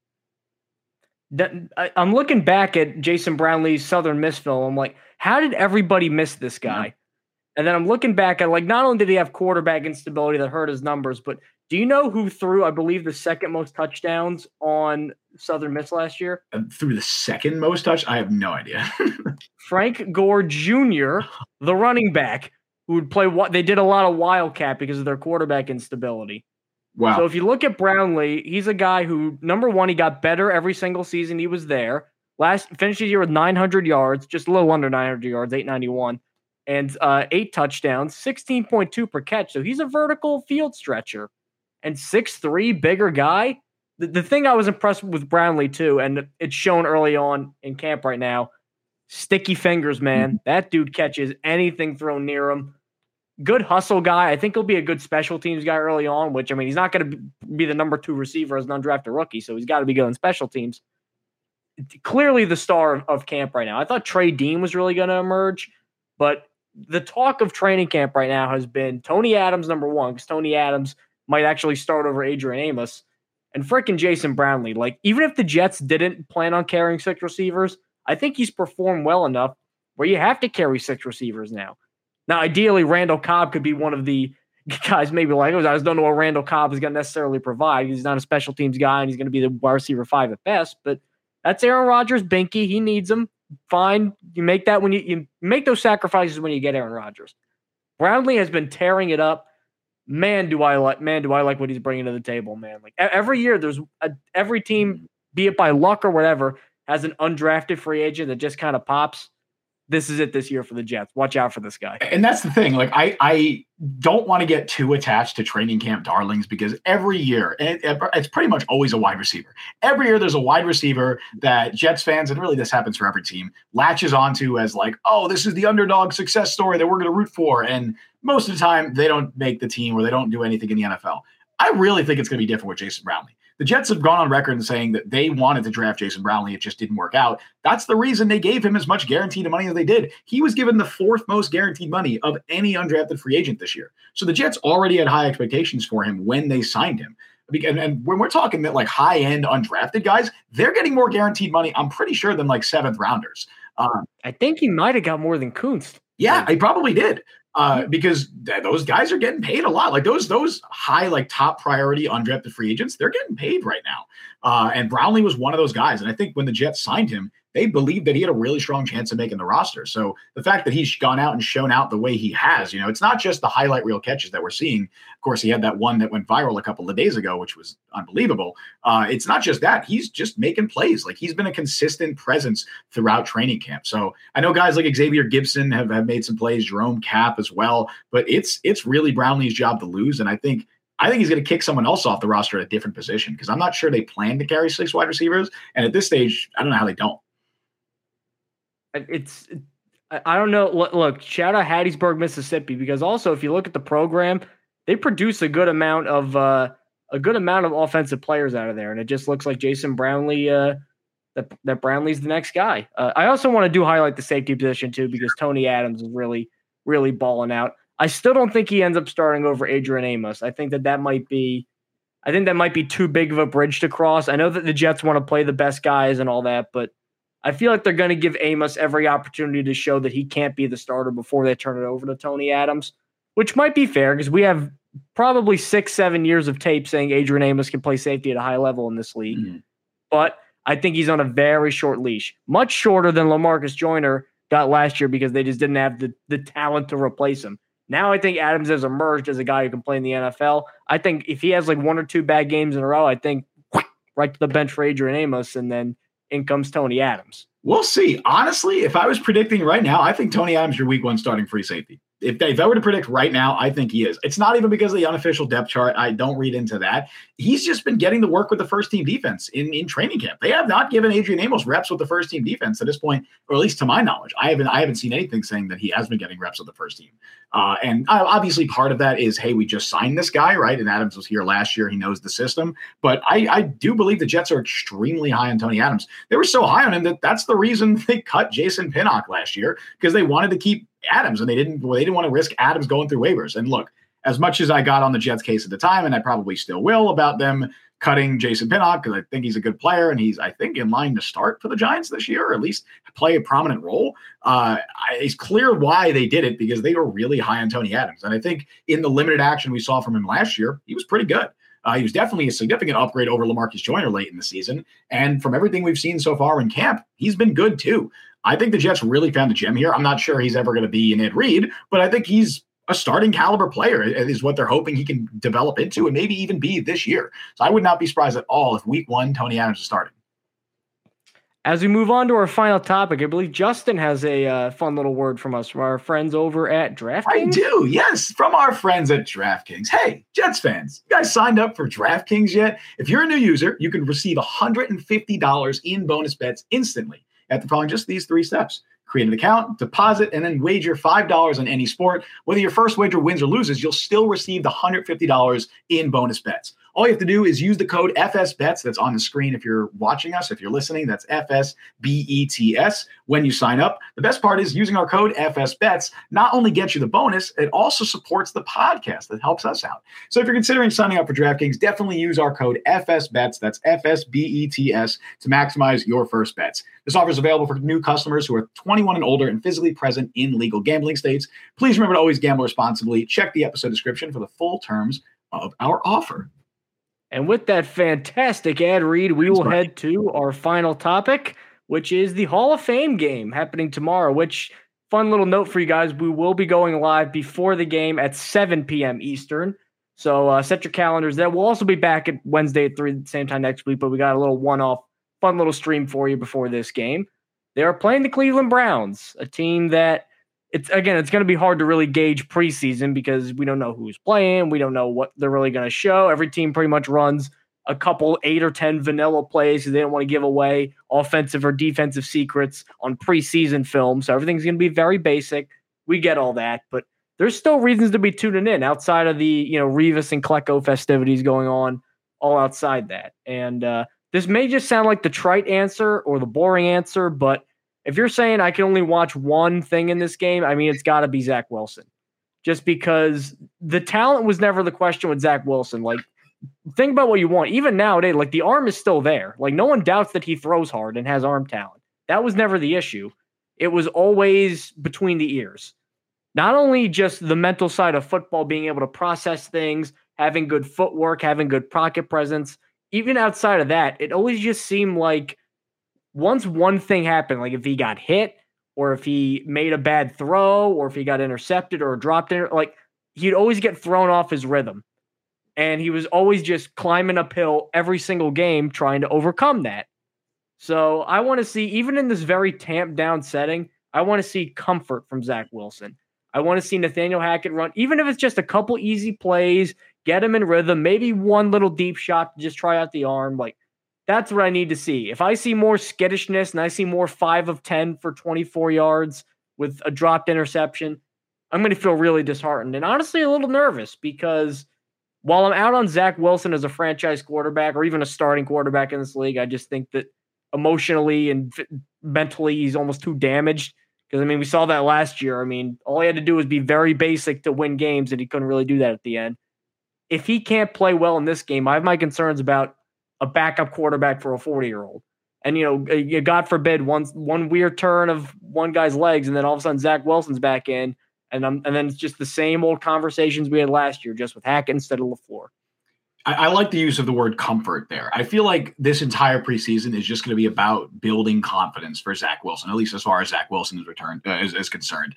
I'm looking back at Jason Brownlee's Southern Miss film. I'm like, how did everybody miss this guy? Yeah. And then I'm looking back at like not only did he have quarterback instability that hurt his numbers, but do you know who threw, I believe, the second most touchdowns on Southern Miss last year? Uh, threw the second most touch? I have no idea. Frank Gore Jr., the running back, who would play what they did a lot of wildcat because of their quarterback instability. Wow. So if you look at Brownlee, he's a guy who number one, he got better every single season he was there. Last finished the year with 900 yards, just a little under 900 yards, 891 and uh, eight touchdowns, 16.2 per catch. So he's a vertical field stretcher and six three bigger guy. The, the thing I was impressed with Brownlee too, and it's shown early on in camp right now, sticky fingers, man. Mm-hmm. That dude catches anything thrown near him. Good hustle guy. I think he'll be a good special teams guy early on, which I mean, he's not going to be the number two receiver as an undrafted rookie, so he's got to be good in special teams. Clearly the star of, of camp right now. I thought Trey Dean was really going to emerge, but the talk of training camp right now has been Tony Adams number one because Tony Adams might actually start over Adrian Amos and freaking Jason Brownlee. Like even if the Jets didn't plan on carrying six receivers, I think he's performed well enough where you have to carry six receivers now. Now, ideally, Randall Cobb could be one of the guys maybe like, oh, I just don't know what Randall Cobb is going to necessarily provide. He's not a special teams guy and he's going to be the wide receiver five at best, but that's Aaron Rodgers, Binky. He needs him fine. You make that when you, you make those sacrifices when you get Aaron Rodgers. Brownlee has been tearing it up. Man, do I like man, do I like what he's bringing to the table, man. Like every year, there's a, every team, be it by luck or whatever, has an undrafted free agent that just kind of pops this is it this year for the Jets. Watch out for this guy. And that's the thing. Like I, I don't want to get too attached to training camp darlings because every year, it, it's pretty much always a wide receiver. Every year, there's a wide receiver that Jets fans, and really this happens for every team, latches onto as like, oh, this is the underdog success story that we're going to root for. And most of the time, they don't make the team or they don't do anything in the NFL. I really think it's going to be different with Jason Brownlee. The Jets have gone on record and saying that they wanted to draft Jason Brownlee. It just didn't work out. That's the reason they gave him as much guaranteed money as they did. He was given the fourth most guaranteed money of any undrafted free agent this year. So the Jets already had high expectations for him when they signed him. And, and when we're talking that like high end undrafted guys, they're getting more guaranteed money. I'm pretty sure than like seventh rounders. Um, I think he might have got more than Kuntz. Yeah, he probably did uh, because th- those guys are getting paid a lot. Like those those high like top priority undrafted free agents, they're getting paid right now. Uh, and Brownlee was one of those guys. And I think when the Jets signed him, they believed that he had a really strong chance of making the roster. So the fact that he's gone out and shown out the way he has, you know, it's not just the highlight reel catches that we're seeing. Of course, he had that one that went viral a couple of days ago, which was unbelievable. Uh, it's not just that; he's just making plays. Like he's been a consistent presence throughout training camp. So I know guys like Xavier Gipson have, have made some plays, Jerome Kapp as well, but it's it's really Brownlee's job to lose. And I think I think he's going to kick someone else off the roster at a different position because I'm not sure they plan to carry six wide receivers. And at this stage, I don't know how they don't it's I don't know. Look, shout out Hattiesburg, Mississippi, because also if you look at the program, they produce a good amount of uh, a good amount of offensive players out of there, and it just looks like Jason Brownlee. Uh, that that Brownlee's the next guy. Uh, I also want to do highlight the safety position too, because Tony Adams is really really balling out. I still don't think he ends up starting over Adrian Amos. I think that that might be. I think that might be too big of a bridge to cross. I know that the Jets want to play the best guys and all that, but I feel like they're going to give Amos every opportunity to show that he can't be the starter before they turn it over to Tony Adams, which might be fair because we have probably six, seven years of tape saying Adrian Amos can play safety at a high level in this league. Mm-hmm. But I think he's on a very short leash, much shorter than Lamarcus Joyner got last year because they just didn't have the, the talent to replace him. Now I think Adams has emerged as a guy who can play in the NFL. I think if he has like one or two bad games in a row, I think right to the bench for Adrian Amos and then in comes Tony Adams. We'll see. Honestly, if I was predicting right now, I think Tony Adams your week one starting free safety. If, if I were to predict right now, I think he is. It's not even because of the unofficial depth chart. I don't read into that. He's just been getting the work with the first team defense in, in training camp. They have not given Adrian Amos reps with the first team defense at this point, or at least to my knowledge. I haven't I haven't seen anything saying that he has been getting reps with the first team. Uh, and obviously, part of that is, hey, we just signed this guy, right? And Adams was here last year; he knows the system. But I, I do believe the Jets are extremely high on Tony Adams. They were so high on him that that's the reason they cut Jason Pinnock last year because they wanted to keep Adams, and they didn't well, they didn't want to risk Adams going through waivers. And look, as much as I got on the Jets case at the time, and I probably still will about them cutting Jason Pinnock because I think he's a good player and he's I think in line to start for the Giants this year or at least play a prominent role. Uh, it's clear why they did it because they were really high on Tony Adams, and I think in the limited action we saw from him last year, he was pretty good. Uh, he was definitely a significant upgrade over Lamarcus Joyner late in the season, and from everything we've seen so far in camp, he's been good too. I think the Jets really found the gem here. I'm not sure he's ever going to be an Ed Reed, but I think he's a starting caliber player is what they're hoping he can develop into and maybe even be this year. So I would not be surprised at all if week one Tony Adams is starting. As we move on to our final topic, I believe Justin has a uh, fun little word from us from our friends over at DraftKings. I do, yes, from our friends at DraftKings. Hey, Jets fans, you guys signed up for DraftKings yet? If you're a new user, you can receive $150 in bonus bets instantly after following just these three steps. Create an account, deposit, and then wager $5 on any sport. Whether your first wager wins or loses, you'll still receive the $150 in bonus bets. All you have to do is use the code FSBETS that's on the screen if you're watching us. If you're listening, that's FSBETS when you sign up. The best part is using our code FSBETS not only gets you the bonus, it also supports the podcast that helps us out. So if you're considering signing up for DraftKings, definitely use our code FSBETS, that's FSBETS, to maximize your first bets. This offer is available for new customers who are 21 and older and physically present in legal gambling states. Please remember to always gamble responsibly. Check the episode description for the full terms of our offer. And with that fantastic ad read, we will head to our final topic, which is the Hall of Fame game happening tomorrow. Which, fun little note for you guys, we will be going live before the game at 7 p.m. Eastern. So uh, set your calendars That We'll also be back at Wednesday at 3 at the same time next week, but we got a little one off, fun little stream for you before this game. They are playing the Cleveland Browns, a team that it's again, it's going to be hard to really gauge preseason because we don't know who's playing. We don't know what they're really going to show. Every team pretty much runs a couple eight or 10 vanilla plays they don't want to give away offensive or defensive secrets on preseason film. So everything's going to be very basic. We get all that, but there's still reasons to be tuning in outside of the, you know, Revis and Klecko festivities going on all outside that. And uh, this may just sound like the trite answer or the boring answer, but if you're saying I can only watch one thing in this game, I mean, it's got to be Zach Wilson. Just because the talent was never the question with Zach Wilson. Like, think about what you want. Even nowadays, like the arm is still there. Like, no one doubts that he throws hard and has arm talent. That was never the issue. It was always between the ears. Not only just the mental side of football, being able to process things, having good footwork, having good pocket presence. Even outside of that, it always just seemed like once one thing happened, like if he got hit or if he made a bad throw or if he got intercepted or dropped it, like he'd always get thrown off his rhythm. And he was always just climbing uphill every single game trying to overcome that. So I want to see, even in this very tamped down setting, I want to see comfort from Zach Wilson. I want to see Nathaniel Hackett run, even if it's just a couple easy plays, get him in rhythm, maybe one little deep shot to just try out the arm. Like that's what I need to see. If I see more skittishness and I see more five of 10 for 24 yards with a dropped interception, I'm going to feel really disheartened and honestly a little nervous because while I'm out on Zach Wilson as a franchise quarterback or even a starting quarterback in this league, I just think that emotionally and mentally he's almost too damaged. Because I mean, we saw that last year. I mean, all he had to do was be very basic to win games, and he couldn't really do that at the end. If he can't play well in this game, I have my concerns about a backup quarterback for a 40 year old. And you know, God forbid one one weird turn of one guy's legs, and then all of a sudden Zach Wilson's back in, and and then it's just the same old conversations we had last year, just with Hackett instead of LaFleur. I, I like the use of the word comfort there. I feel like this entire preseason is just going to be about building confidence for Zach Wilson, at least as far as Zach Wilson is returned uh, is, is concerned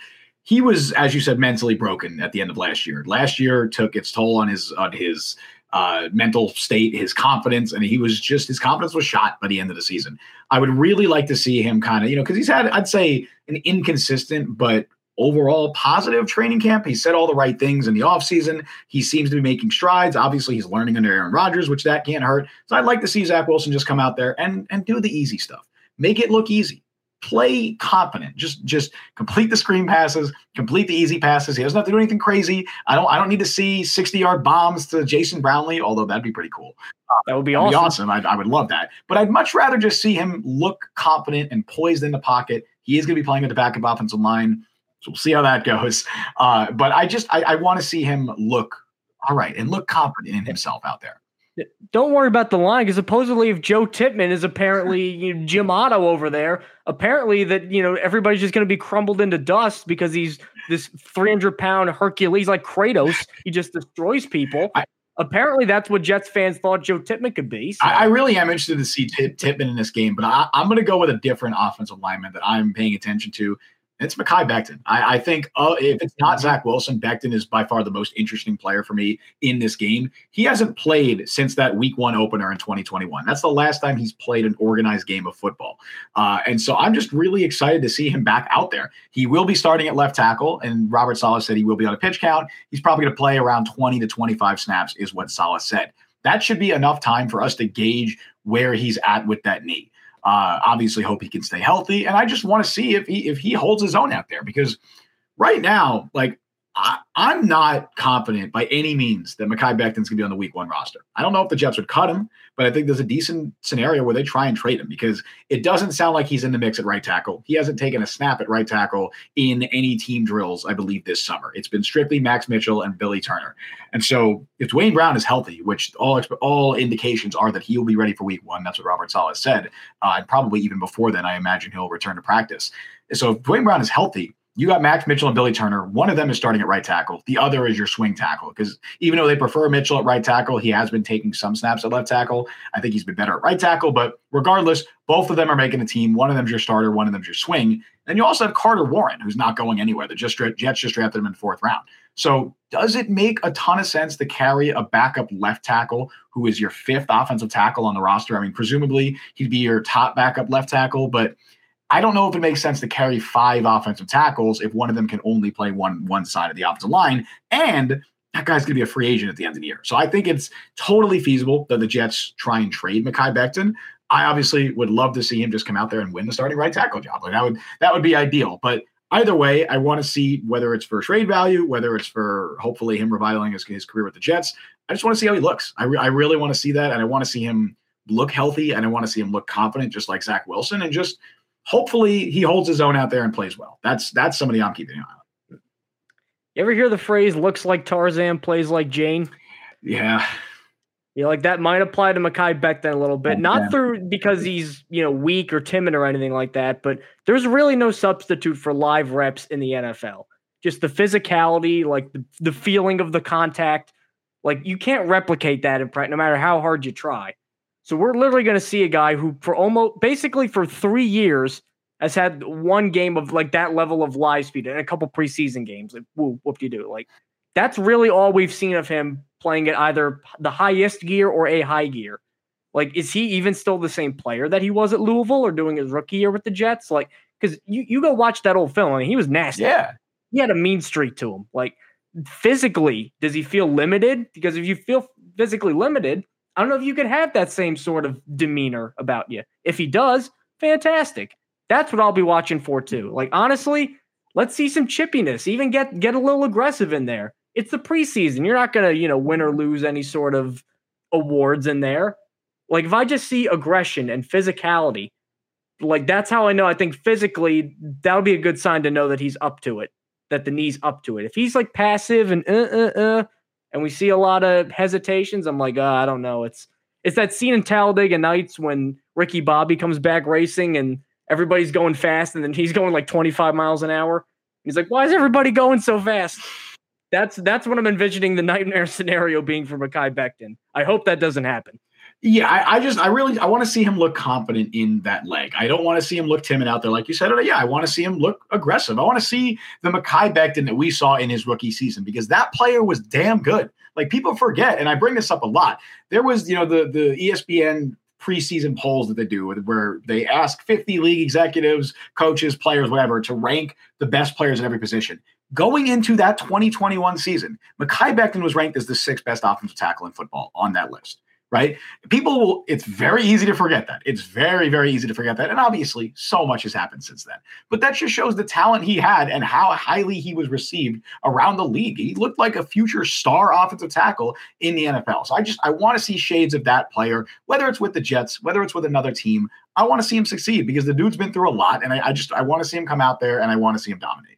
he was, as you said, mentally broken at the end of last year. Last year took its toll on his on his uh, mental state, his confidence, and he was just his confidence was shot by the end of the season. I would really like to see him kind of, you know, because he's had, I'd say, an inconsistent but overall positive training camp. He said all the right things in the offseason. He seems to be making strides. Obviously, he's learning under Aaron Rodgers, which that can't hurt. So I'd like to see Zach Wilson just come out there and, and do the easy stuff. Make it look easy. Play confident. Just just complete the screen passes, complete the easy passes. He doesn't have to do anything crazy. I don't I don't need to see 60 yard bombs to Jason Brownlee, although that'd be pretty cool. That would be awesome. Be awesome. I, I would love that. But I'd much rather just see him look confident and poised in the pocket. He is going to be playing at the back of offensive line. So we'll see how that goes. Uh, but I just I, I want to see him look all right and look confident in himself out there. Don't worry about the line because supposedly if Joe Tippmann is apparently you know, Jim Otto over there, apparently that you know everybody's just going to be crumbled into dust because he's this 300 pound Hercules like Kratos. He just destroys people. I, apparently that's what Jets fans thought Joe Tippmann could be. So. I, I, really am interested to see T- Tippmann in this game, but I, am going to go with a different offensive lineman that I'm paying attention to. It's Mekhi Becton. I, I think uh, if it's not Zach Wilson, Becton is by far the most interesting player for me in this game. He hasn't played since that week one opener in 2021. That's the last time he's played an organized game of football. Uh, and so I'm just really excited to see him back out there. He will be starting at left tackle, and Robert Saleh said he will be on a pitch count. He's probably going to play around 20 to 25 snaps, is what Saleh said. That should be enough time for us to gauge where he's at with that knee. Uh, obviously, hope he can stay healthy, and I just want to see if he if he holds his own out there because right now, like I, am not confident by any means that Mekhi Becton's going to be on the week one roster. I don't know if the Jets would cut him, but I think there's a decent scenario where they try and trade him because it doesn't sound like he's in the mix at right tackle. He hasn't taken a snap at right tackle in any team drills, I believe, this summer. It's been strictly Max Mitchell and Billy Turner. And so if Duane Brown is healthy, which all all indications are that he will be ready for week one, that's what Robert Saleh said, uh, and probably even before then, I imagine he'll return to practice. So if Duane Brown is healthy, you got Max Mitchell and Billy Turner. One of them is starting at right tackle. The other is your swing tackle. Because even though they prefer Mitchell at right tackle, he has been taking some snaps at left tackle. I think he's been better at right tackle. But regardless, both of them are making the team. One of them's your starter, one of them's your swing. And you also have Carter Warren, who's not going anywhere. The just Jets just drafted him in fourth round. So does it make a ton of sense to carry a backup left tackle who is your fifth offensive tackle on the roster? I mean, presumably he'd be your top backup left tackle, but – I don't know if it makes sense to carry five offensive tackles if one of them can only play one one side of the offensive line, and that guy's going to be a free agent at the end of the year. So I think it's totally feasible that the Jets try and trade Mekhi Becton. I obviously would love to see him just come out there and win the starting right tackle job. Like that would that would be ideal. But either way, I want to see whether it's for trade value, whether it's for hopefully him revitalizing his, his career with the Jets. I just want to see how he looks. I, re- I really want to see that, and I want to see him look healthy, and I want to see him look confident, just like Zach Wilson, and just hopefully he holds his own out there and plays well. That's that's somebody I'm keeping an eye on. You ever hear the phrase "looks like Tarzan, plays like Jane"? Yeah. You know, like that might apply to Mekhi Becton a little bit, oh, not through because he's you know weak or timid or anything like that, but there's really no substitute for live reps in the NFL. Just the physicality, like the, the feeling of the contact, like you can't replicate that in practice, no matter how hard you try. So we're literally going to see a guy who, for almost basically for three years, has had one game of like that level of live speed and a couple preseason games. Like, whoop, you do? Like, that's really all we've seen of him playing at either the highest gear or a high gear. Like, is he even still the same player that he was at Louisville or doing his rookie year with the Jets? Like, because you, you go watch that old film and he was nasty. Yeah. He had a mean streak to him. Like, physically, does he feel limited? Because if you feel physically limited, I don't know if you could have that same sort of demeanor about you. If he does, fantastic. That's what I'll be watching for too. Like honestly, let's see some chippiness. Even get get a little aggressive in there. It's the preseason. You're not gonna, you know, win or lose any sort of awards in there. Like if I just see aggression and physicality, like that's how I know. I think physically that'll be a good sign to know that he's up to it, that the knee's up to it. If he's like passive and uh uh uh, and we see a lot of hesitations, I'm like, oh, I don't know. It's it's that scene in Talladega Nights when Ricky Bobby comes back racing and everybody's going fast, and then he's going like 25 miles an hour. He's like, why is everybody going so fast? That's that's what I'm envisioning the nightmare scenario being for Mekhi Becton. I hope that doesn't happen. Yeah, I, I, just I really I want to see him look confident in that leg. I don't want to see him look timid out there, like you said. Yeah, I want to see him look aggressive. I want to see the Mekhi Becton that we saw in his rookie season because that player was damn good. Like people forget, and I bring this up a lot. There was you know the the ESPN preseason polls that they do where they ask 50 league executives, coaches, players, whatever, to rank the best players in every position. Going into that 2021 season, Mekhi Becton was ranked as the sixth best offensive tackle in football on that list right? People will, it's very easy to forget that. It's very, very easy to forget that. And obviously, so much has happened since then. But that just shows the talent he had and how highly he was received around the league. He looked like a future star offensive tackle in the NFL. So I just, I want to see shades of that player, whether it's with the Jets, whether it's with another team. I want to see him succeed because the dude's been through a lot. And I, I just, I want to see him come out there and I want to see him dominate.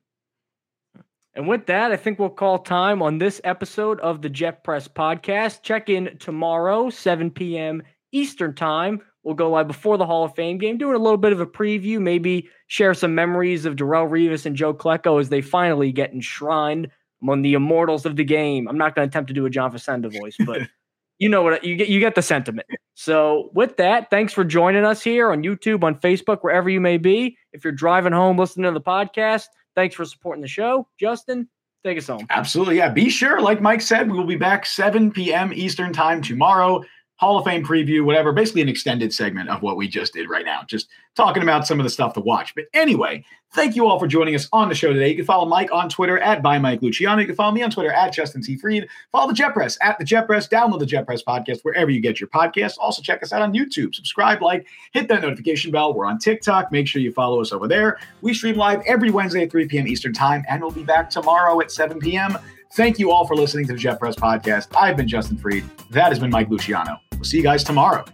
And with that, I think we'll call time on this episode of the Jet Press podcast. Check in tomorrow, 7 p.m. Eastern Time. We'll go live before the Hall of Fame game, doing a little bit of a preview, maybe share some memories of Darrelle Revis and Joe Klecko as they finally get enshrined among the immortals of the game. I'm not going to attempt to do a John Facenda voice, but you know what you get. You get the sentiment. So, with that, thanks for joining us here on YouTube, on Facebook, wherever you may be. If you're driving home listening to the podcast, Thanks for supporting the show. Justin, take us home. Absolutely. Yeah. Be sure, like Mike said, we will be back 7 p.m. Eastern time tomorrow. Hall of Fame preview, whatever, basically an extended segment of what we just did right now, just talking about some of the stuff to watch. But anyway, thank you all for joining us on the show today. You can follow Mike on Twitter at by Mike Luciano. You can follow me on Twitter at Justin T. Freed. Follow the Jet Press at the Jet Press. Download the Jet Press podcast wherever you get your podcasts. Also, check us out on YouTube. Subscribe, like, hit that notification bell. We're on TikTok. Make sure you follow us over there. We stream live every Wednesday at 3 p.m. Eastern Time, and we'll be back tomorrow at 7 p.m. Thank you all for listening to the Jet Press podcast. I've been Justin Freed. That has been Mike Luciano. We'll see you guys tomorrow.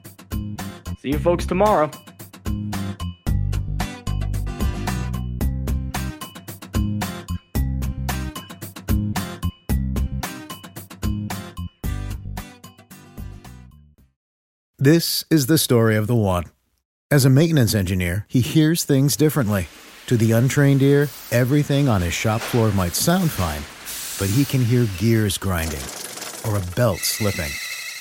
See you folks tomorrow. This is the story of the one. As a maintenance engineer, he hears things differently. To the untrained ear, everything on his shop floor might sound fine, but he can hear gears grinding or a belt slipping.